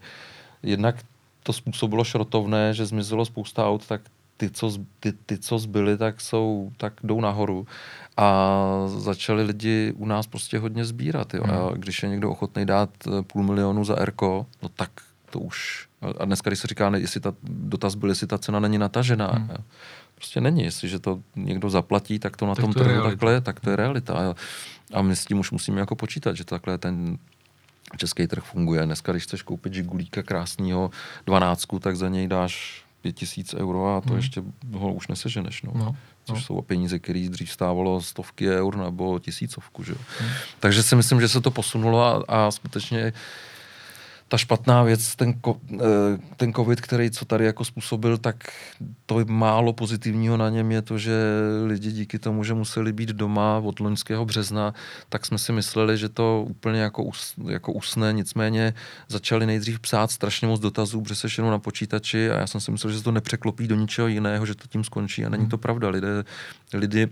Jednak to způsobilo šrotovné, že zmizelo spousta aut, tak ty, co, ty, ty, co zbyly, tak, jsou, tak jdou nahoru. A začali lidi u nás prostě hodně sbírat. Jo. Hmm. A když je někdo ochotný dát eh, půl milionu za Erko, no tak to už a dneska, když se říká, jestli ta, dotaz byl, jestli ta cena není natažená, hmm. prostě není. Jestliže to někdo zaplatí, tak to na tak tom to trhu takhle, tak to je realita. A my s tím už musíme jako počítat, že takhle ten český trh funguje. Dneska, když chceš koupit žigulíka krásného dvanáctku, tak za něj dáš pět tisíc euro a to hmm. ještě ho už neseženeš. No. No, Což no. jsou peníze, které dřív stávalo stovky eur nebo tisícovku. Že? Hmm. Takže si myslím, že se to posunulo a, a skutečně ta špatná věc, ten, eh, ten covid, který co tady jako způsobil, tak to málo pozitivního na něm je to, že lidi díky tomu, že museli být doma od loňského března, tak jsme si mysleli, že to úplně jako, us, jako usne, nicméně začali nejdřív psát strašně moc dotazů, protože se jenom na počítači a já jsem si myslel, že se to nepřeklopí do ničeho jiného, že to tím skončí. A není to pravda. Lidé, lidi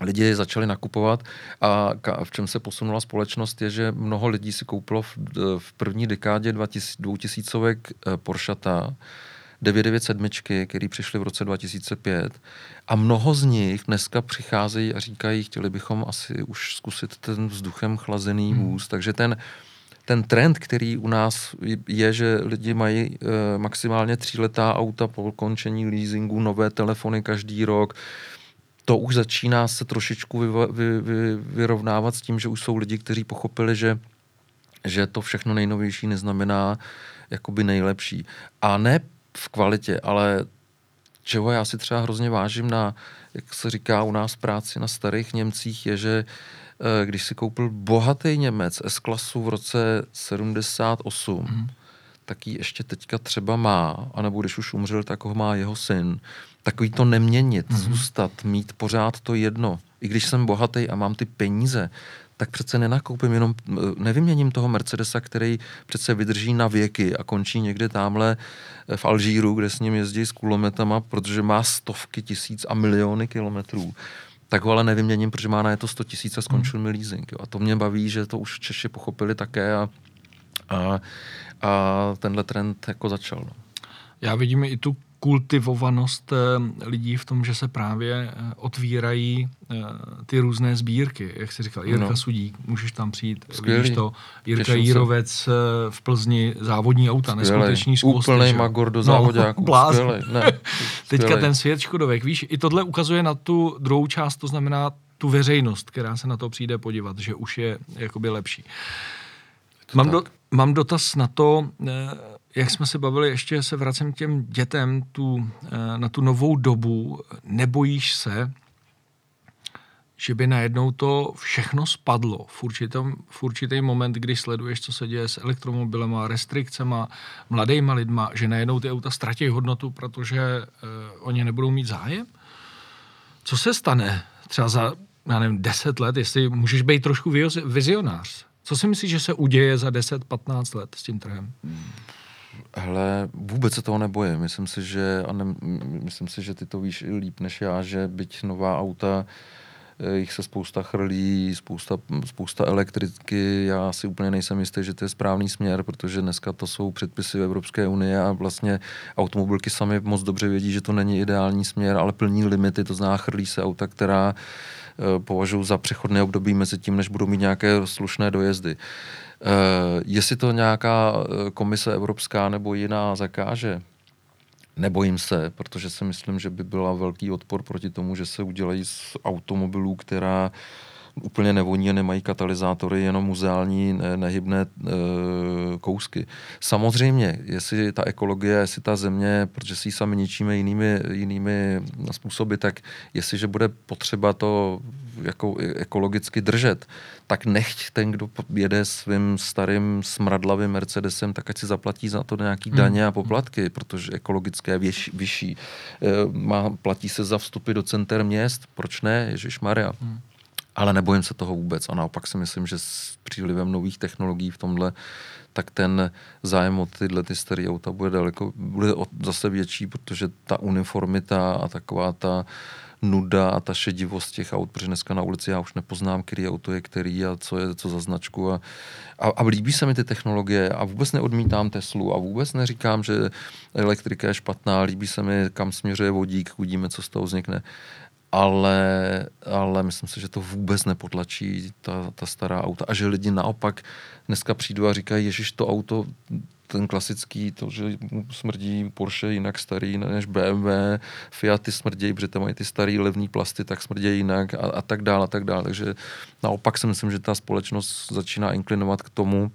lidi začali nakupovat a v čem se posunula společnost je, že mnoho lidí si koupilo v, v první dekádě 2000 eh, Porschata 997, který přišli v roce 2005 a mnoho z nich dneska přicházejí a říkají, chtěli bychom asi už zkusit ten vzduchem chlazený hmm. vůz, takže ten ten trend, který u nás je, že lidi mají e, maximálně tříletá auta po končení leasingu, nové telefony každý rok, to už začíná se trošičku vy, vy, vy, vyrovnávat s tím, že už jsou lidi, kteří pochopili, že, že to všechno nejnovější neznamená jakoby nejlepší. A ne v kvalitě, ale čeho já si třeba hrozně vážím na, jak se říká u nás v práci na starých Němcích, je, že eh, když si koupil bohatý Němec S-klasu v roce 78, mm. tak ji ještě teďka třeba má, anebo když už umřel, tak ho má jeho syn takový to neměnit, mm-hmm. zůstat, mít pořád to jedno. I když jsem bohatý a mám ty peníze, tak přece nenakoupím jenom, nevyměním toho Mercedesa, který přece vydrží na věky a končí někde tamhle v Alžíru, kde s ním jezdí s kulometama, protože má stovky tisíc a miliony kilometrů tak ho ale nevyměním, protože má na je to 100 tisíc a skončil mi leasing. Jo. A to mě baví, že to už Češi pochopili také a, a, a tenhle trend jako začal. No. Já vidím i tu kultivovanost eh, lidí v tom, že se právě eh, otvírají eh, ty různé sbírky. Jak jsi říkal, Jirka no. Sudík, můžeš tam přijít, Skvělý. vidíš to. Jirka Těším Jírovec se. v Plzni, závodní auta, Skvělej. neskutečný zkus. Úplnej magor do závodáku. No, Ne, Teďka ten svět Škodovek, víš, i tohle ukazuje na tu druhou část, to znamená tu veřejnost, která se na to přijde podívat, že už je jakoby lepší. Mám, do, mám dotaz na to, jak jsme se bavili, ještě se vracím k těm dětem tu, eh, na tu novou dobu. Nebojíš se, že by najednou to všechno spadlo v, určitém, v určitý moment, kdy sleduješ, co se děje s elektromobilema, restrikcema, mladýma lidma, že najednou ty auta ztratí hodnotu, protože eh, oni nebudou mít zájem? Co se stane třeba za, já nevím, 10 let, jestli můžeš být trošku vizionář? Co si myslíš, že se uděje za 10-15 let s tím trhem? Hele, vůbec se toho nebojím. Myslím si, že, a ne, myslím si, že ty to víš i líp než já, že byť nová auta, eh, jich se spousta chrlí, spousta, spousta elektriky. Já si úplně nejsem jistý, že to je správný směr, protože dneska to jsou předpisy Evropské unie a vlastně automobilky sami moc dobře vědí, že to není ideální směr, ale plní limity, to zná chrlí se auta, která eh, považuji za přechodné období mezi tím, než budou mít nějaké slušné dojezdy. Uh, jestli to nějaká eh, komise evropská nebo jiná zakáže, nebojím se, protože si myslím, že by byla velký odpor proti tomu, že se udělají z automobilů, která úplně nevoní a nemají katalyzátory, jenom muzeální ne, nehybné e, kousky. Samozřejmě, jestli ta ekologie, jestli ta země, protože si ji sami ničíme jinými, jinými způsoby, tak jestliže bude potřeba to jako ekologicky držet, tak nechť ten, kdo jede svým starým smradlavým Mercedesem, tak ať si zaplatí za to nějaký hmm. daně a poplatky, protože ekologické je vyšší. vyšší. E, má, platí se za vstupy do center měst, proč ne, Ježíš Maria. Hmm ale nebojím se toho vůbec. A naopak si myslím, že s přílivem nových technologií v tomhle, tak ten zájem o tyhle ty staré auta bude daleko, bude zase větší, protože ta uniformita a taková ta nuda a ta šedivost těch aut, protože dneska na ulici já už nepoznám, který auto je který a co je co za značku a, a, a líbí se mi ty technologie a vůbec neodmítám Teslu a vůbec neříkám, že elektrika je špatná, líbí se mi, kam směřuje vodík, uvidíme, co z toho vznikne ale, ale myslím si, že to vůbec nepotlačí ta, ta stará auta a že lidi naopak dneska přijdou a říkají, ježiš, to auto, ten klasický, to, že smrdí Porsche jinak starý než BMW, Fiaty smrdějí, protože tam mají ty starý levný plasty, tak smrdějí jinak a, a tak dále a tak dále. Takže naopak si myslím, že ta společnost začíná inklinovat k tomu,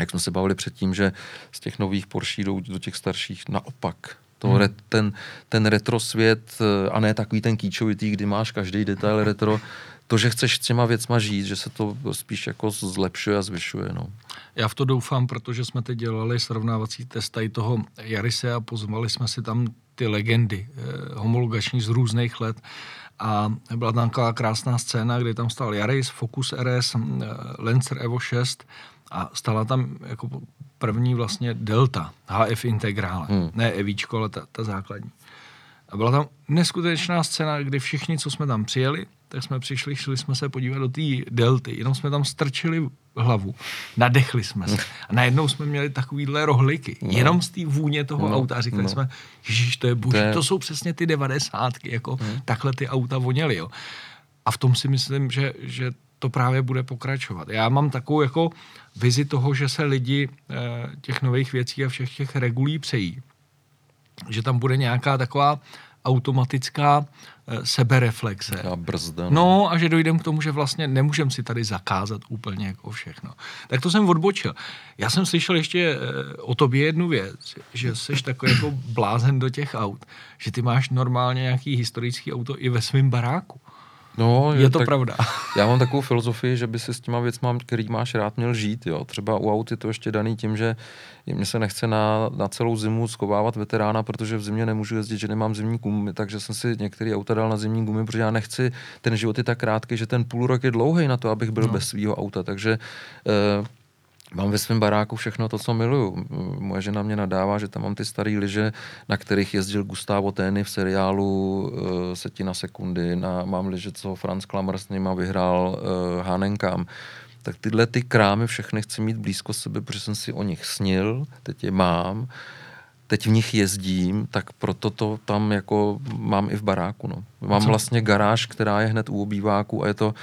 jak jsme se bavili předtím, že z těch nových Porsche jdou do těch starších naopak to hmm. re, ten, ten retro svět, eh, a ne takový ten kýčovitý, kdy máš každý detail retro, to, že chceš s těma věcma žít, že se to spíš jako zlepšuje a zvyšuje. No. Já v to doufám, protože jsme teď dělali srovnávací test tady toho Jarise a pozvali jsme si tam ty legendy eh, homologační z různých let a byla tam taková krásná scéna, kdy tam stál Yaris, Focus RS, eh, Lancer Evo 6 a stala tam jako první vlastně Delta, HF integrále, hmm. ne Evíčko, ale ta, ta základní. A byla tam neskutečná scéna, kdy všichni, co jsme tam přijeli, tak jsme přišli, šli jsme se podívat do té delty, jenom jsme tam strčili hlavu, nadechli jsme se a najednou jsme měli takovýhle rohliky, no. jenom z té vůně toho no. auta a říkali no. jsme, ježíš, to je boží, to, je... to jsou přesně ty devadesátky, jako hmm. takhle ty auta voněly, jo. A v tom si myslím, že, že to právě bude pokračovat. Já mám takovou jako vizi toho, že se lidi eh, těch nových věcí a všech těch regulí přejí. Že tam bude nějaká taková automatická eh, sebereflexe. A brzda. No. no a že dojdeme k tomu, že vlastně nemůžeme si tady zakázat úplně jako všechno. Tak to jsem odbočil. Já jsem slyšel ještě eh, o tobě jednu věc, že jsi takový jako blázen do těch aut, že ty máš normálně nějaký historický auto i ve svém baráku. No, je, je to tak, pravda. Já mám takovou filozofii, že by si s těma věcma, který máš rád, měl žít. Jo. Třeba u aut je to ještě daný tím, že mě se nechce na, na celou zimu skovávat veterána, protože v zimě nemůžu jezdit, že nemám zimní gumy, takže jsem si některý auta dal na zimní gumy, protože já nechci, ten život je tak krátký, že ten půl rok je dlouhý na to, abych byl no. bez svého auta. Takže eh, Mám ve svém baráku všechno to, co miluju. Moje žena mě nadává, že tam mám ty staré lyže, na kterých jezdil Gustavo Tény v seriálu uh, Setina sekundy. Na, mám lyže, co Franz Klammer s nima vyhrál uh, Hanenkám. Tak tyhle ty krámy všechny chci mít blízko sebe, protože jsem si o nich snil, teď je mám teď v nich jezdím, tak proto to tam jako mám i v baráku. No. Mám vlastně garáž, která je hned u obýváku a je to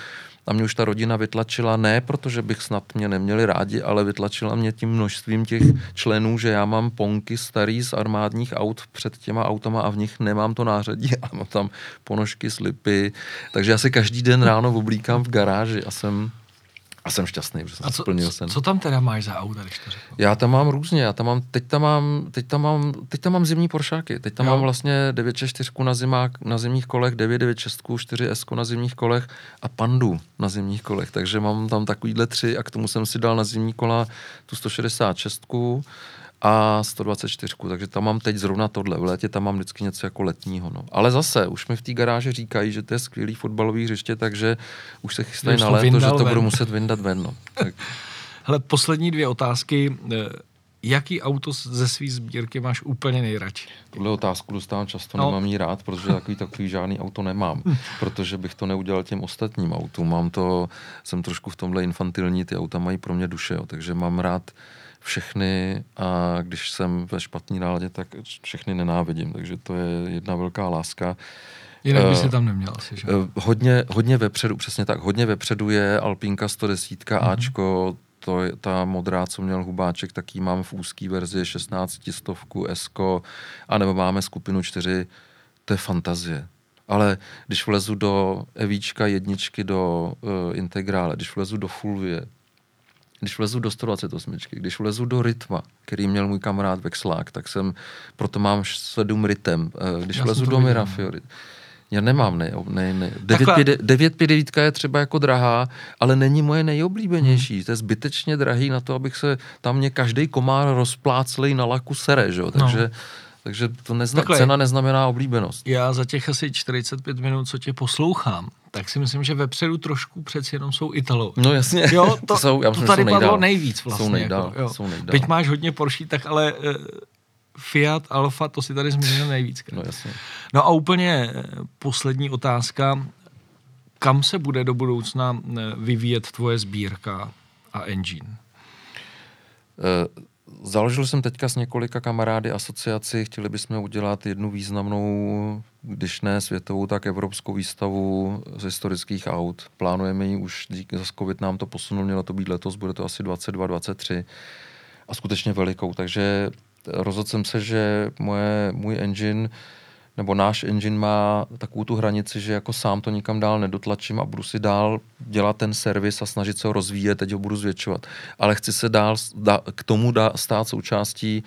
a mě už ta rodina vytlačila ne, protože bych snad mě neměli rádi, ale vytlačila mě tím množstvím těch členů, že já mám ponky starý z armádních aut před těma autama a v nich nemám to nářadí a mám tam ponožky, slipy. Takže já si každý den ráno oblíkám v garáži a jsem A jsem šťastný, protože jsem A co, splnil sen. co tam teda máš za auta, když to řeknu? Já tam mám různě, já tam mám, teď tam mám, teď tam mám, teď tam mám zimní Poršáky, teď tam Jo. mám vlastně 964 na, zimák, na zimních kolech, 996, 4S na zimních kolech a Pandu na zimních kolech, takže mám tam takovýhle tři a k tomu jsem si dal na zimní kola tu 166 a 124, takže tam mám teď zrovna tohle. V létě tam mám vždycky něco jako letního. No. Ale zase, už mi v té garáži říkají, že to je skvělý fotbalový hřiště, takže už se chystají na léto, že to ven. budu muset vyndat ven. No. Tak. Hele, poslední dvě otázky. Eh, Jaký auto ze své sbírky máš úplně nejradši? Tuhle otázku dostávám často, No. nemám jí rád, protože takový takový žádný auto nemám, protože bych to neudělal těm ostatním autům. Mám to, jsem trošku v tomhle infantilní, ty auta mají pro mě duše, jo, takže mám rád všechny a když jsem ve špatný náladě, tak všechny nenávidím, takže to je jedna velká láska. Jinak by Eh, si tam neměl asi, že? Eh, Hodně, hodně vepředu, přesně tak, hodně vepředu je Alpinka 110 Mhm. mm-hmm. Ačko, to je ta modrá, co měl Hubáček, tak ji mám v úzký verzi 16 stovku Esko, anebo máme skupinu 4, to je fantazie. Ale když vlezu do Evíčka jedničky do uh, Integrále, když vlezu do Fulvie, když vlezu do 128, když vlezu do Rytma, který měl můj kamarád Vexlák, tak jsem, proto mám sedm rytem. Eh, Když Já vlezu do Mirafiori, já nemám, ne, ne, ne. Takhle- 959 je třeba jako drahá, ale není moje nejoblíbenější. To je zbytečně drahý na to, abych se tam mě každý komár rozpláclej na laku sere, že? jo? Takže, no. Takže to nezna, Takhle. cena neznamená oblíbenost. Já za těch asi 45 minut, co tě poslouchám, tak si myslím, že vepředu trošku přeci jenom jsou Italové. No jasně, Jo, to, jsou, já to myslím, tady že jsou padlo nejvíc vlastně. Jsou nejdál, jako, jo. jsou nejdál. Byť máš hodně Porsche, tak ale uh, Fiat, Alfa, to si tady zmínil nejvíc. No jasně. No a úplně eh, poslední otázka. Kam se bude do budoucna eh, vyvíjet tvoje sbírka a engine? Eh, Založil jsem teďka s několika kamarády asociaci, chtěli bychom udělat jednu významnou, když ne světovou, tak evropskou výstavu z historických aut. Plánujeme ji už, díky za covid nám to posunul, mělo to být letos, bude to asi 22, 23 a skutečně velikou, takže rozhodl jsem se, že moje, můj engine nebo náš engine má takovou tu hranici, že jako sám to nikam dál nedotlačím a budu si dál dělat ten servis a snažit se ho rozvíjet, teď ho budu zvětšovat. Ale chci se dál dá, k tomu dá, stát součástí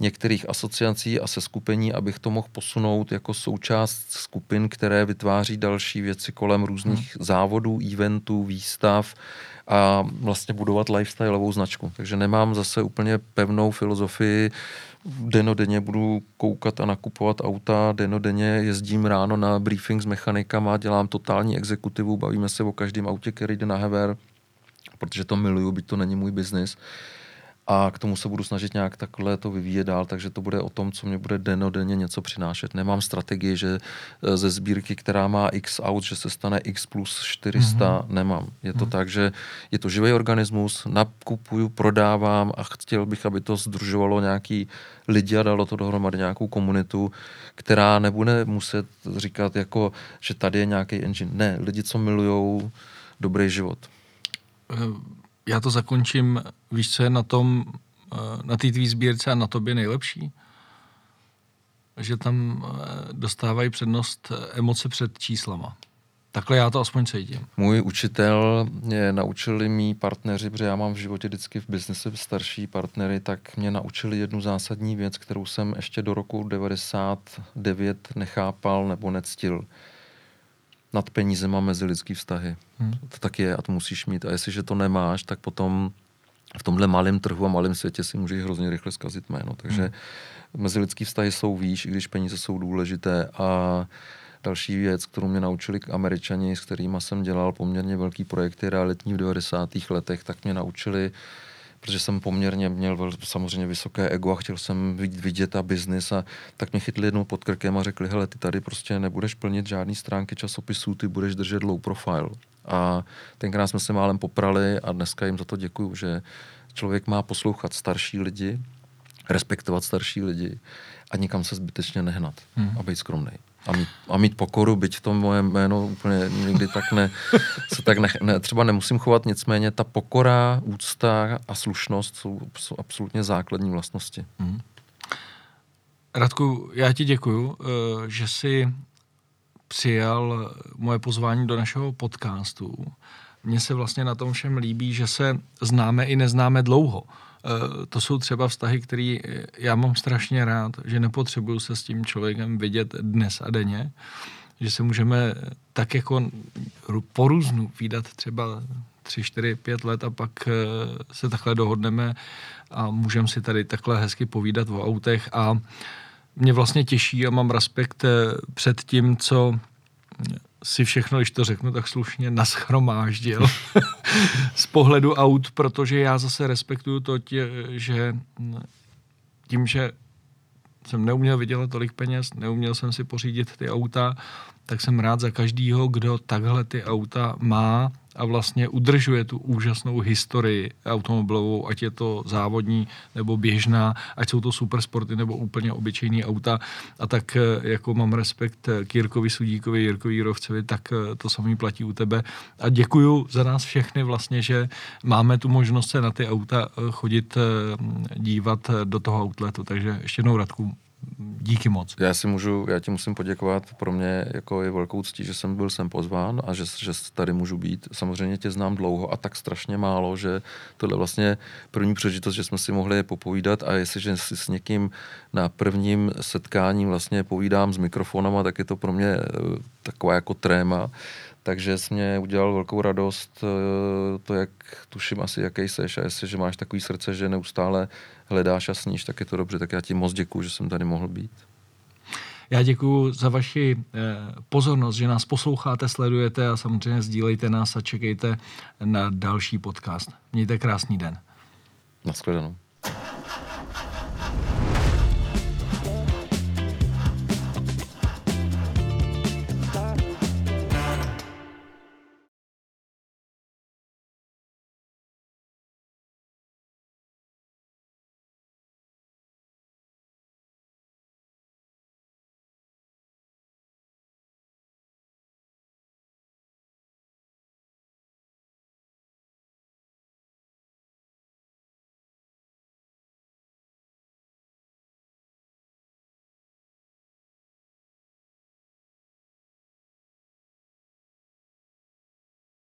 některých asociací a seskupení, abych to mohl posunout jako součást skupin, které vytváří další věci kolem různých hmm. závodů, eventů, výstav a vlastně budovat lifestyleovou značku. Takže nemám zase úplně pevnou filozofii, denodenně budu koukat a nakupovat auta, denodenně jezdím ráno na briefing s mechanikama, dělám totální exekutivu, bavíme se o každém autě, který jde na hever, protože to miluju, byť to není můj biznis. A k tomu se budu snažit nějak takhle to vyvíjet dál, takže to bude o tom, co mě bude denodenně něco přinášet. Nemám strategii, že eh, ze sbírky, která má x aut, že se stane x plus 400, mm-hmm. nemám. Je to mm-hmm. tak, že je to živý organismus, nakupuju, prodávám a chtěl bych, aby to združovalo nějaký lidi a dalo to dohromady nějakou komunitu, která nebude muset říkat, jako, že tady je nějaký engine. Ne, lidi, co milujou dobrý život. Já to zakončím, víš, co je na tom, eh, na té tvý sbírce a na tobě nejlepší? Že tam eh, dostávají přednost eh, emoce před číslama. Takhle já to aspoň cítím. Můj učitel mě naučili mý partneři, protože já mám v životě vždycky v biznise starší partnery, tak mě naučili jednu zásadní věc, kterou jsem ještě do roku 99 nechápal nebo nectil. Nad penízema mezi lidský vztahy. Hmm. To tak je a to musíš mít. A jestliže to nemáš, tak potom v tomhle malém trhu a malém světě si můžeš hrozně rychle zkazit jméno. Takže hmm. mezilidský vztahy jsou výš, i když peníze jsou důležité. A další věc, kterou mě naučili američani, s kterými jsem dělal poměrně velký projekty realitní v 90. letech, tak mě naučili, protože jsem poměrně měl vel, samozřejmě vysoké ego a chtěl jsem vidět a biznis a tak mě chytli jednou pod krkem a řekli, hele, ty tady prostě nebudeš plnit žádný stránky časopisů, ty budeš držet low profile. A tenkrát jsme se málem poprali a dneska jim za to děkuju, že člověk má poslouchat starší lidi, respektovat starší lidi a nikam se zbytečně nehnat hmm. a být skromný. A mít, a mít pokoru, byť to moje jméno úplně nikdy tak ne, se tak ne, ne, třeba nemusím chovat, nicméně ta pokora, úcta a slušnost jsou, jsou absolutně základní vlastnosti. Hmm. Radku, já ti děkuju, že jsi přijal moje pozvání do našeho podcastu mně se vlastně na tom všem líbí, že se známe i neznáme dlouho. Eh, to jsou třeba vztahy, které já mám strašně rád, že nepotřebuju se s tím člověkem vidět dnes a denně, že se můžeme tak jako po různu výdat třeba tři, čtyři, pět let a pak eh, se takhle dohodneme a můžeme si tady takhle hezky povídat o autech a mě vlastně těší a mám respekt eh, před tím, co si všechno, když to řeknu tak slušně, naschromáždil z pohledu aut, protože já zase respektuju to, tě, že tím, že jsem neuměl vydělat tolik peněz, neuměl jsem si pořídit ty auta, tak jsem rád za každýho, kdo takhle ty auta má a vlastně udržuje tu úžasnou historii automobilovou, ať je to závodní nebo běžná, ať jsou to supersporty nebo úplně obyčejný auta. A tak eh, jako mám respekt k Jirkovi Sudíkovi, Jirkovi Jirovcovi, tak eh, to samý platí u tebe. A děkuju za nás všechny vlastně, že máme tu možnost se na ty auta eh, chodit dívat do toho outletu. Takže ještě jednou Radku, díky moc. Já si můžu, já ti musím poděkovat, pro mě jako je velkou ctí, že jsem byl sem pozván a že, že tady můžu být. Samozřejmě tě znám dlouho a tak strašně málo, že tohle vlastně první příležitost, že jsme si mohli popovídat a jestliže si s někým na prvním setkání vlastně povídám s mikrofonama, tak je to pro mě eh, taková jako tréma. Takže jsi mě udělal velkou radost eh, to, jak tuším asi, jaký seš a jestli, že máš takový srdce, že neustále hledáš a sníš, tak je to dobře. Tak já ti moc děkuju, že jsem tady mohl být. Já děkuji za vaši eh, pozornost, že nás posloucháte, sledujete a samozřejmě sdílejte nás a čekejte na další podcast. Mějte krásný den. Naschledanou.